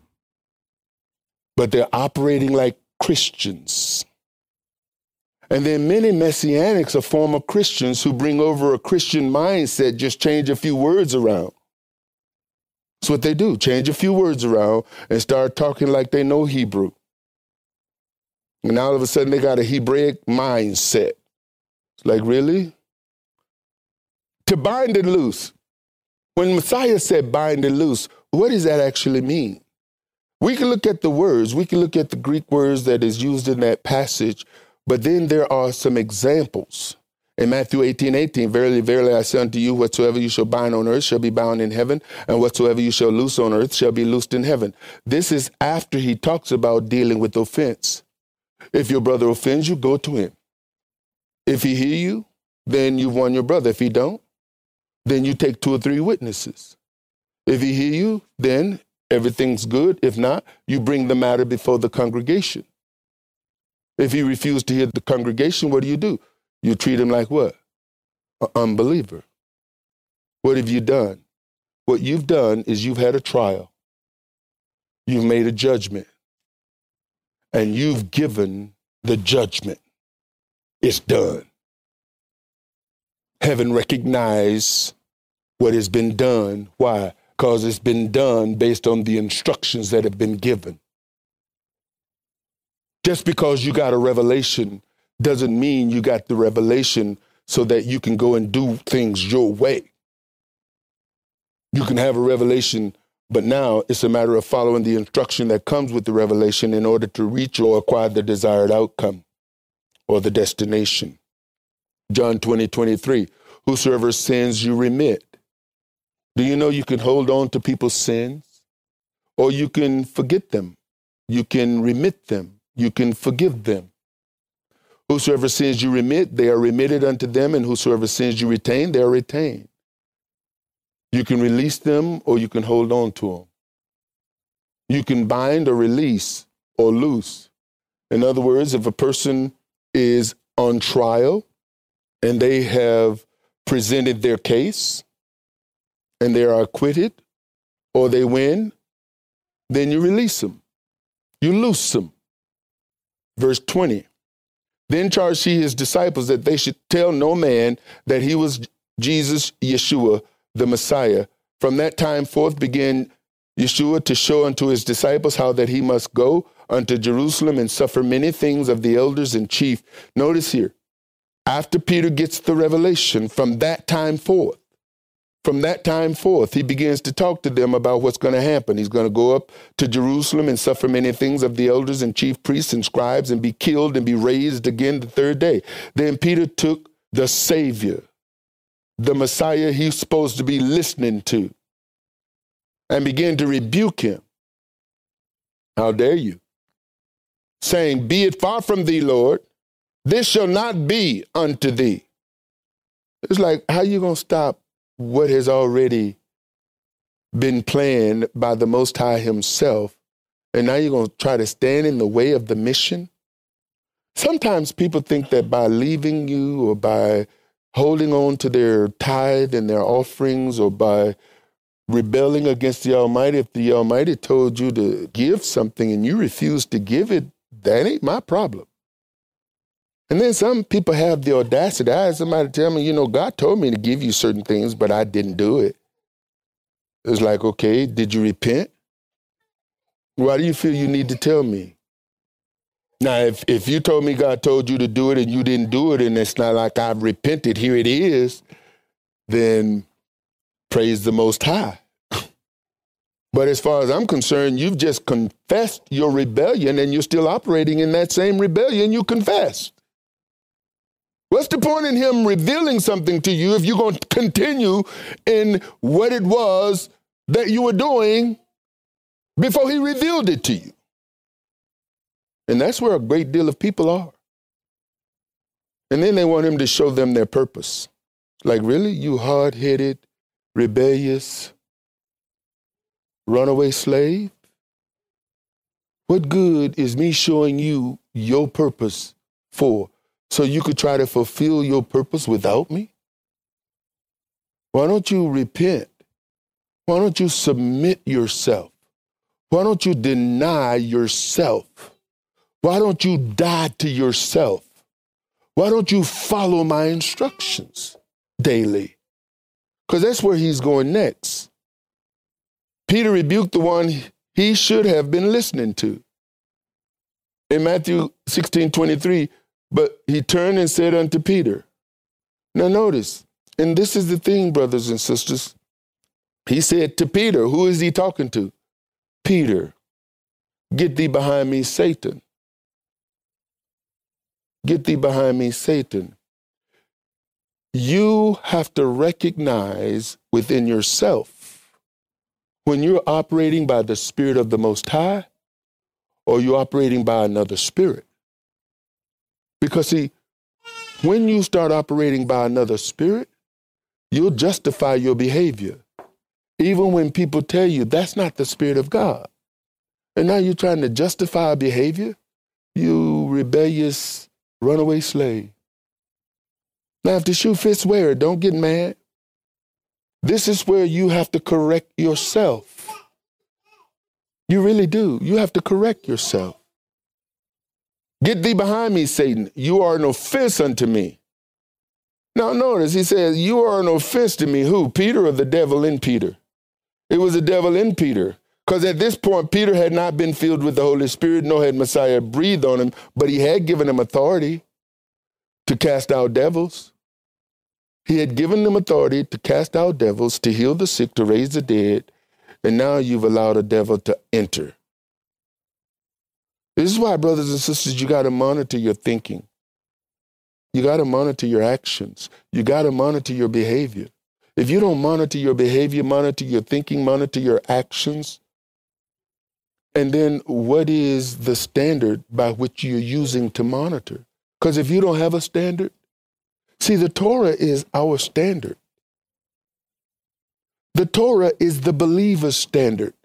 but they're operating like Christians. And then many messianics are former Christians who bring over a Christian mindset, just change a few words around. That's what they do. Change a few words around and start talking like they know Hebrew. And all of a sudden they got a Hebraic mindset. It's like, really? To bind and loose. When Messiah said bind and loose, what does that actually mean? We can look at the words, we can look at the Greek words that is used in that passage, but then there are some examples. In Matthew 18, 18, verily, verily, I say unto you, whatsoever you shall bind on earth shall be bound in heaven, and whatsoever you shall loose on earth shall be loosed in heaven. This is after he talks about dealing with offense. If your brother offends you, go to him. If he hear you, then you've won your brother. If he don't, then you take two or three witnesses. If he hear you, then everything's good. If not, you bring the matter before the congregation. If he refused to hear the congregation, what do you do? You treat him like what? An unbeliever. What have you done? What you've done is you've had a trial. You've made a judgment. And you've given the judgment. It's done. Heaven recognized what has been done. Why? Because it's been done based on the instructions that have been given. Just because you got a revelation doesn't mean you got the revelation so that you can go and do things your way. You can have a revelation, but now it's a matter of following the instruction that comes with the revelation in order to reach or acquire the desired outcome or the destination. John 20, 23. Whosoever sins you remit. Do you know you can hold on to people's sins or you can forget them? You can remit them. You can forgive them. Whosoever sins you remit, they are remitted unto them, and whosoever sins you retain, they are retained. You can release them or you can hold on to them. You can bind or release or loose. In other words, if a person is on trial and they have presented their case and they are acquitted or they win, then you release them. You loose them. Verse 20. Then charged he his disciples that they should tell no man that he was Jesus, Yeshua, the Messiah. From that time forth began Yeshua to show unto his disciples how that he must go unto Jerusalem and suffer many things of the elders and chief. Notice here, after Peter gets the revelation from that time forth, from that time forth, he begins to talk to them about what's going to happen. He's going to go up to Jerusalem and suffer many things of the elders and chief priests and scribes and be killed and be raised again the third day. Then Peter took the Savior, the Messiah he's supposed to be listening to, and began to rebuke him. How dare you? Saying, Be it far from thee, Lord, this shall not be unto thee. It's like, how you going to stop what has already been planned by the Most High Himself, and now you're going to try to stand in the way of the mission? Sometimes people think that by leaving you or by holding on to their tithe and their offerings or by rebelling against the Almighty, if the Almighty told you to give something and you refuse to give it, that ain't my problem. And then some people have the audacity. I had somebody tell me, you know, God told me to give you certain things, but I didn't do it. It's like, okay, did you repent? Why do you feel you need to tell me? Now, if, if you told me God told you to do it and you didn't do it, and it's not like I've repented, here it is, then praise the Most High. but as far as I'm concerned, you've just confessed your rebellion and you're still operating in that same rebellion you confessed. What's the point in him revealing something to you if you're going to continue in what it was that you were doing before he revealed it to you? And that's where a great deal of people are. And then they want him to show them their purpose. Like, really? You hard headed, rebellious, runaway slave? What good is me showing you your purpose for? So you could try to fulfill your purpose without me? Why don't you repent? Why don't you submit yourself? Why don't you deny yourself? Why don't you die to yourself? Why don't you follow my instructions daily? Because that's where he's going next. Peter rebuked the one he should have been listening to. In Matthew 16 23, but he turned and said unto Peter, Now notice, and this is the thing, brothers and sisters. He said to Peter, Who is he talking to? Peter, get thee behind me, Satan. Get thee behind me, Satan. You have to recognize within yourself when you're operating by the Spirit of the Most High or you're operating by another spirit. Because, see, when you start operating by another spirit, you'll justify your behavior. Even when people tell you that's not the spirit of God. And now you're trying to justify behavior, you rebellious runaway slave. Now, if the shoe fits, wear it. Don't get mad. This is where you have to correct yourself. You really do. You have to correct yourself. Get thee behind me, Satan. You are an offense unto me. Now, notice he says, You are an offense to me. Who? Peter or the devil in Peter? It was the devil in Peter. Because at this point, Peter had not been filled with the Holy Spirit, nor had Messiah breathed on him, but he had given him authority to cast out devils. He had given them authority to cast out devils, to heal the sick, to raise the dead, and now you've allowed a devil to enter. This is why, brothers and sisters, you got to monitor your thinking. You got to monitor your actions. You got to monitor your behavior. If you don't monitor your behavior, monitor your thinking, monitor your actions, and then what is the standard by which you're using to monitor? Because if you don't have a standard, see, the Torah is our standard. The Torah is the believer's standard.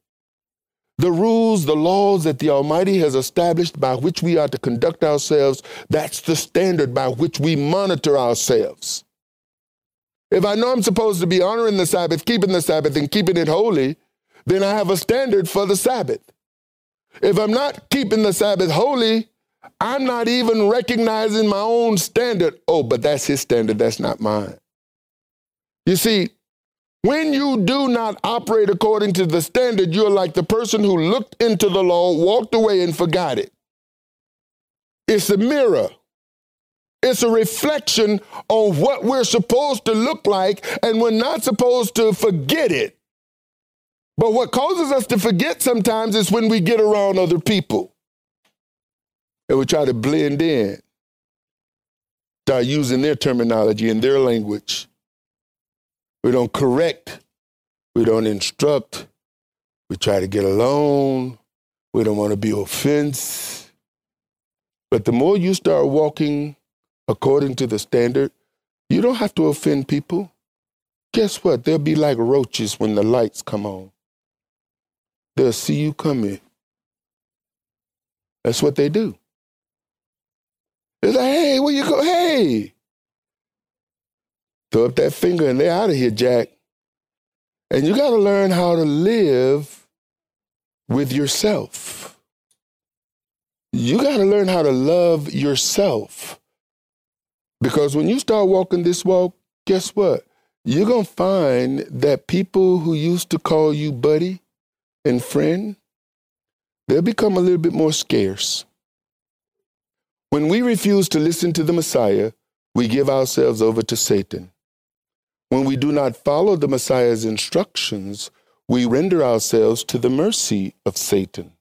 The rules, the laws that the Almighty has established by which we are to conduct ourselves, that's the standard by which we monitor ourselves. If I know I'm supposed to be honoring the Sabbath, keeping the Sabbath, and keeping it holy, then I have a standard for the Sabbath. If I'm not keeping the Sabbath holy, I'm not even recognizing my own standard. Oh, but that's his standard, that's not mine. You see, when you do not operate according to the standard, you're like the person who looked into the law, walked away, and forgot it. It's a mirror. It's a reflection on what we're supposed to look like, and we're not supposed to forget it. But what causes us to forget sometimes is when we get around other people and we try to blend in, start using their terminology and their language we don't correct. We don't instruct. We try to get along. We don't want to be offense. But the more you start walking according to the standard, you don't have to offend people. Guess what? They'll be like roaches when the lights come on. They'll see you coming. That's what they do. It's like, hey, where you go? Hey, Throw up that finger and they're out of here, Jack. And you got to learn how to live with yourself. You got to learn how to love yourself. Because when you start walking this walk, guess what? You're going to find that people who used to call you buddy and friend, they'll become a little bit more scarce. When we refuse to listen to the Messiah, we give ourselves over to Satan. When we do not follow the Messiah's instructions, we render ourselves to the mercy of Satan.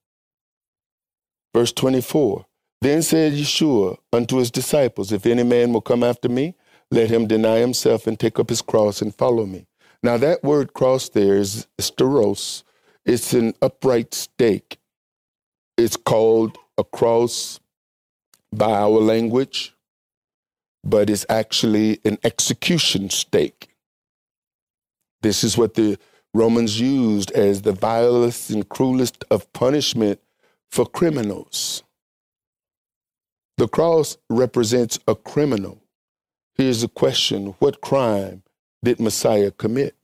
Verse 24 Then said Yeshua unto his disciples, If any man will come after me, let him deny himself and take up his cross and follow me. Now, that word cross there is stauros, it's an upright stake. It's called a cross by our language, but it's actually an execution stake. This is what the Romans used as the vilest and cruelest of punishment for criminals. The cross represents a criminal. Here's the question What crime did Messiah commit?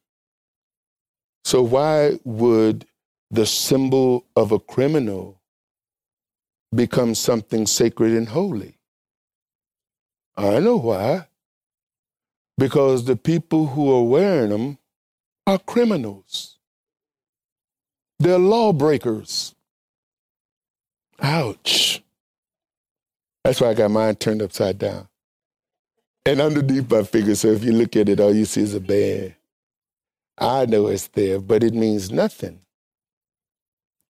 So, why would the symbol of a criminal become something sacred and holy? I know why. Because the people who are wearing them are criminals. They're lawbreakers. Ouch. That's why I got mine turned upside down. And underneath my finger, so if you look at it, all you see is a band. I know it's there, but it means nothing.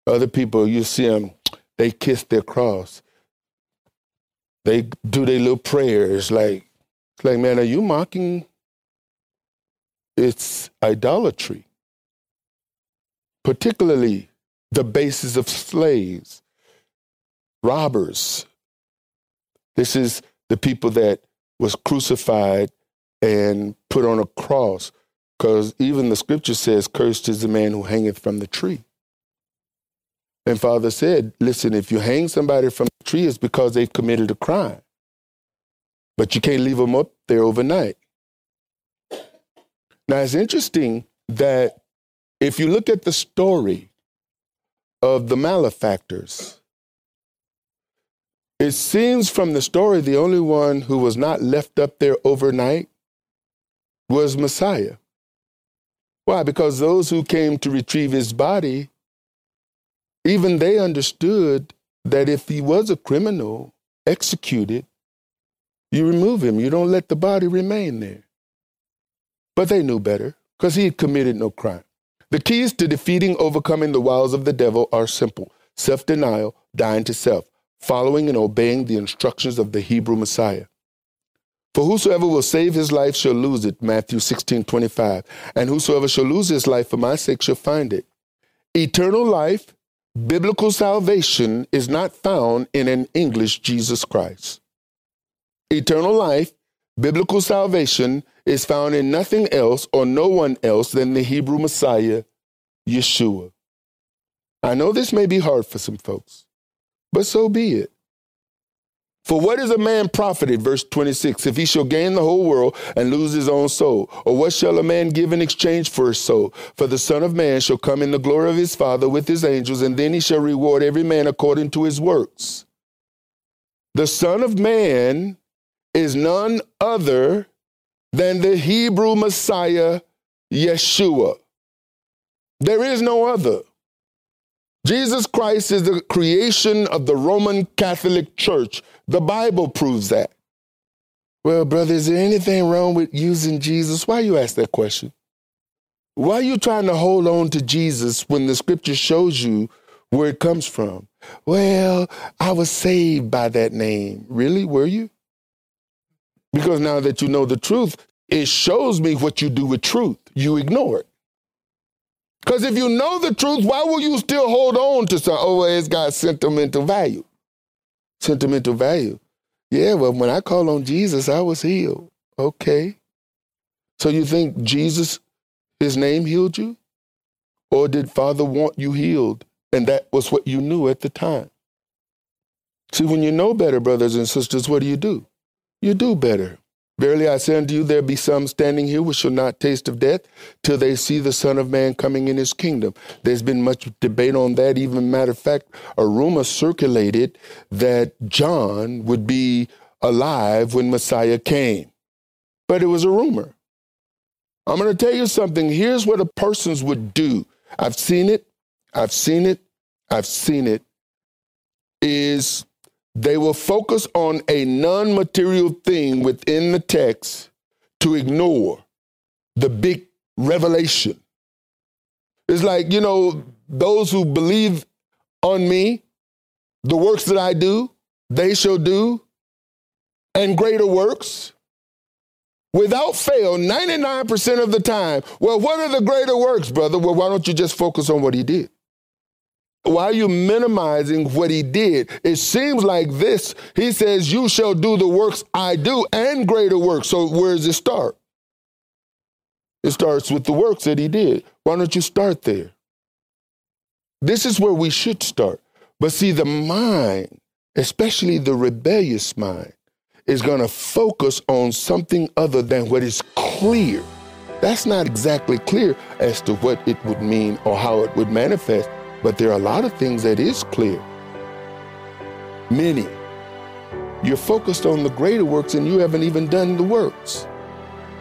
Other people, you see them, they kiss their cross. They do their little prayers like, like, man, are you mocking it's idolatry, particularly the basis of slaves, robbers. This is the people that was crucified and put on a cross, because even the scripture says, Cursed is the man who hangeth from the tree. And Father said, Listen, if you hang somebody from the tree, it's because they've committed a crime. But you can't leave them up there overnight. Now, it's interesting that if you look at the story of the malefactors, it seems from the story the only one who was not left up there overnight was Messiah. Why? Because those who came to retrieve his body, even they understood that if he was a criminal executed, you remove him. You don't let the body remain there. But they knew better because he had committed no crime. The keys to defeating, overcoming the wiles of the devil are simple self denial, dying to self, following and obeying the instructions of the Hebrew Messiah. For whosoever will save his life shall lose it, Matthew 16, 25. And whosoever shall lose his life for my sake shall find it. Eternal life, biblical salvation is not found in an English Jesus Christ. Eternal life, biblical salvation is found in nothing else or no one else than the Hebrew Messiah, Yeshua. I know this may be hard for some folks, but so be it. For what is a man profited, verse 26, if he shall gain the whole world and lose his own soul? Or what shall a man give in exchange for his soul? For the Son of Man shall come in the glory of his Father with his angels, and then he shall reward every man according to his works. The Son of Man is none other than the Hebrew Messiah, Yeshua. There is no other. Jesus Christ is the creation of the Roman Catholic Church. The Bible proves that. Well, brother, is there anything wrong with using Jesus? Why you ask that question? Why are you trying to hold on to Jesus when the scripture shows you where it comes from? Well, I was saved by that name. Really? Were you? Because now that you know the truth, it shows me what you do with truth. You ignore it. Because if you know the truth, why will you still hold on to some? Oh, it's got sentimental value. Sentimental value. Yeah, well, when I call on Jesus, I was healed. Okay. So you think Jesus, his name healed you? Or did Father want you healed? And that was what you knew at the time. See, when you know better, brothers and sisters, what do you do? You do better. Verily I say unto you, there be some standing here which shall not taste of death till they see the Son of Man coming in his kingdom. There's been much debate on that. Even matter of fact, a rumor circulated that John would be alive when Messiah came. But it was a rumor. I'm going to tell you something. Here's what a persons would do. I've seen it. I've seen it. I've seen it. Is they will focus on a non material thing within the text to ignore the big revelation. It's like, you know, those who believe on me, the works that I do, they shall do, and greater works. Without fail, 99% of the time. Well, what are the greater works, brother? Well, why don't you just focus on what he did? Why are you minimizing what he did? It seems like this. He says, You shall do the works I do and greater works. So where does it start? It starts with the works that he did. Why don't you start there? This is where we should start. But see, the mind, especially the rebellious mind, is going to focus on something other than what is clear. That's not exactly clear as to what it would mean or how it would manifest. But there are a lot of things that is clear. Many. You're focused on the greater works and you haven't even done the works.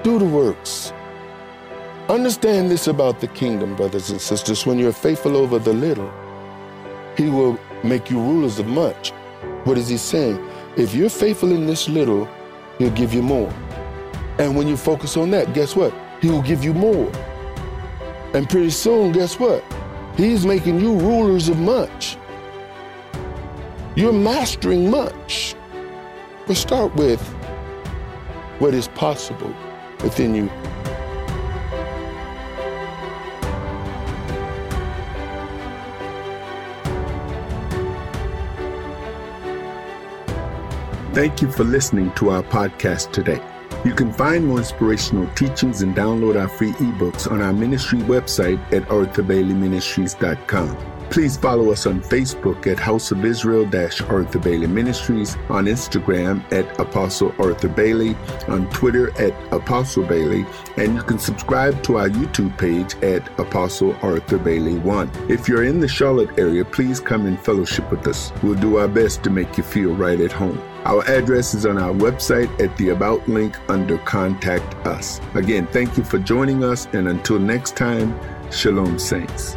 Do the works. Understand this about the kingdom, brothers and sisters. When you're faithful over the little, he will make you rulers of much. What is he saying? If you're faithful in this little, he'll give you more. And when you focus on that, guess what? He will give you more. And pretty soon, guess what? He's making you rulers of much. You're mastering much. But start with what is possible within you. Thank you for listening to our podcast today. You can find more inspirational teachings and download our free ebooks on our ministry website at arthurbaileyministries.com. Please follow us on Facebook at House of Israel Arthur Bailey Ministries, on Instagram at Apostle Arthur Bailey, on Twitter at Apostle Bailey, and you can subscribe to our YouTube page at Apostle Arthur Bailey 1. If you're in the Charlotte area, please come and fellowship with us. We'll do our best to make you feel right at home. Our address is on our website at the About link under Contact Us. Again, thank you for joining us, and until next time, Shalom, Saints.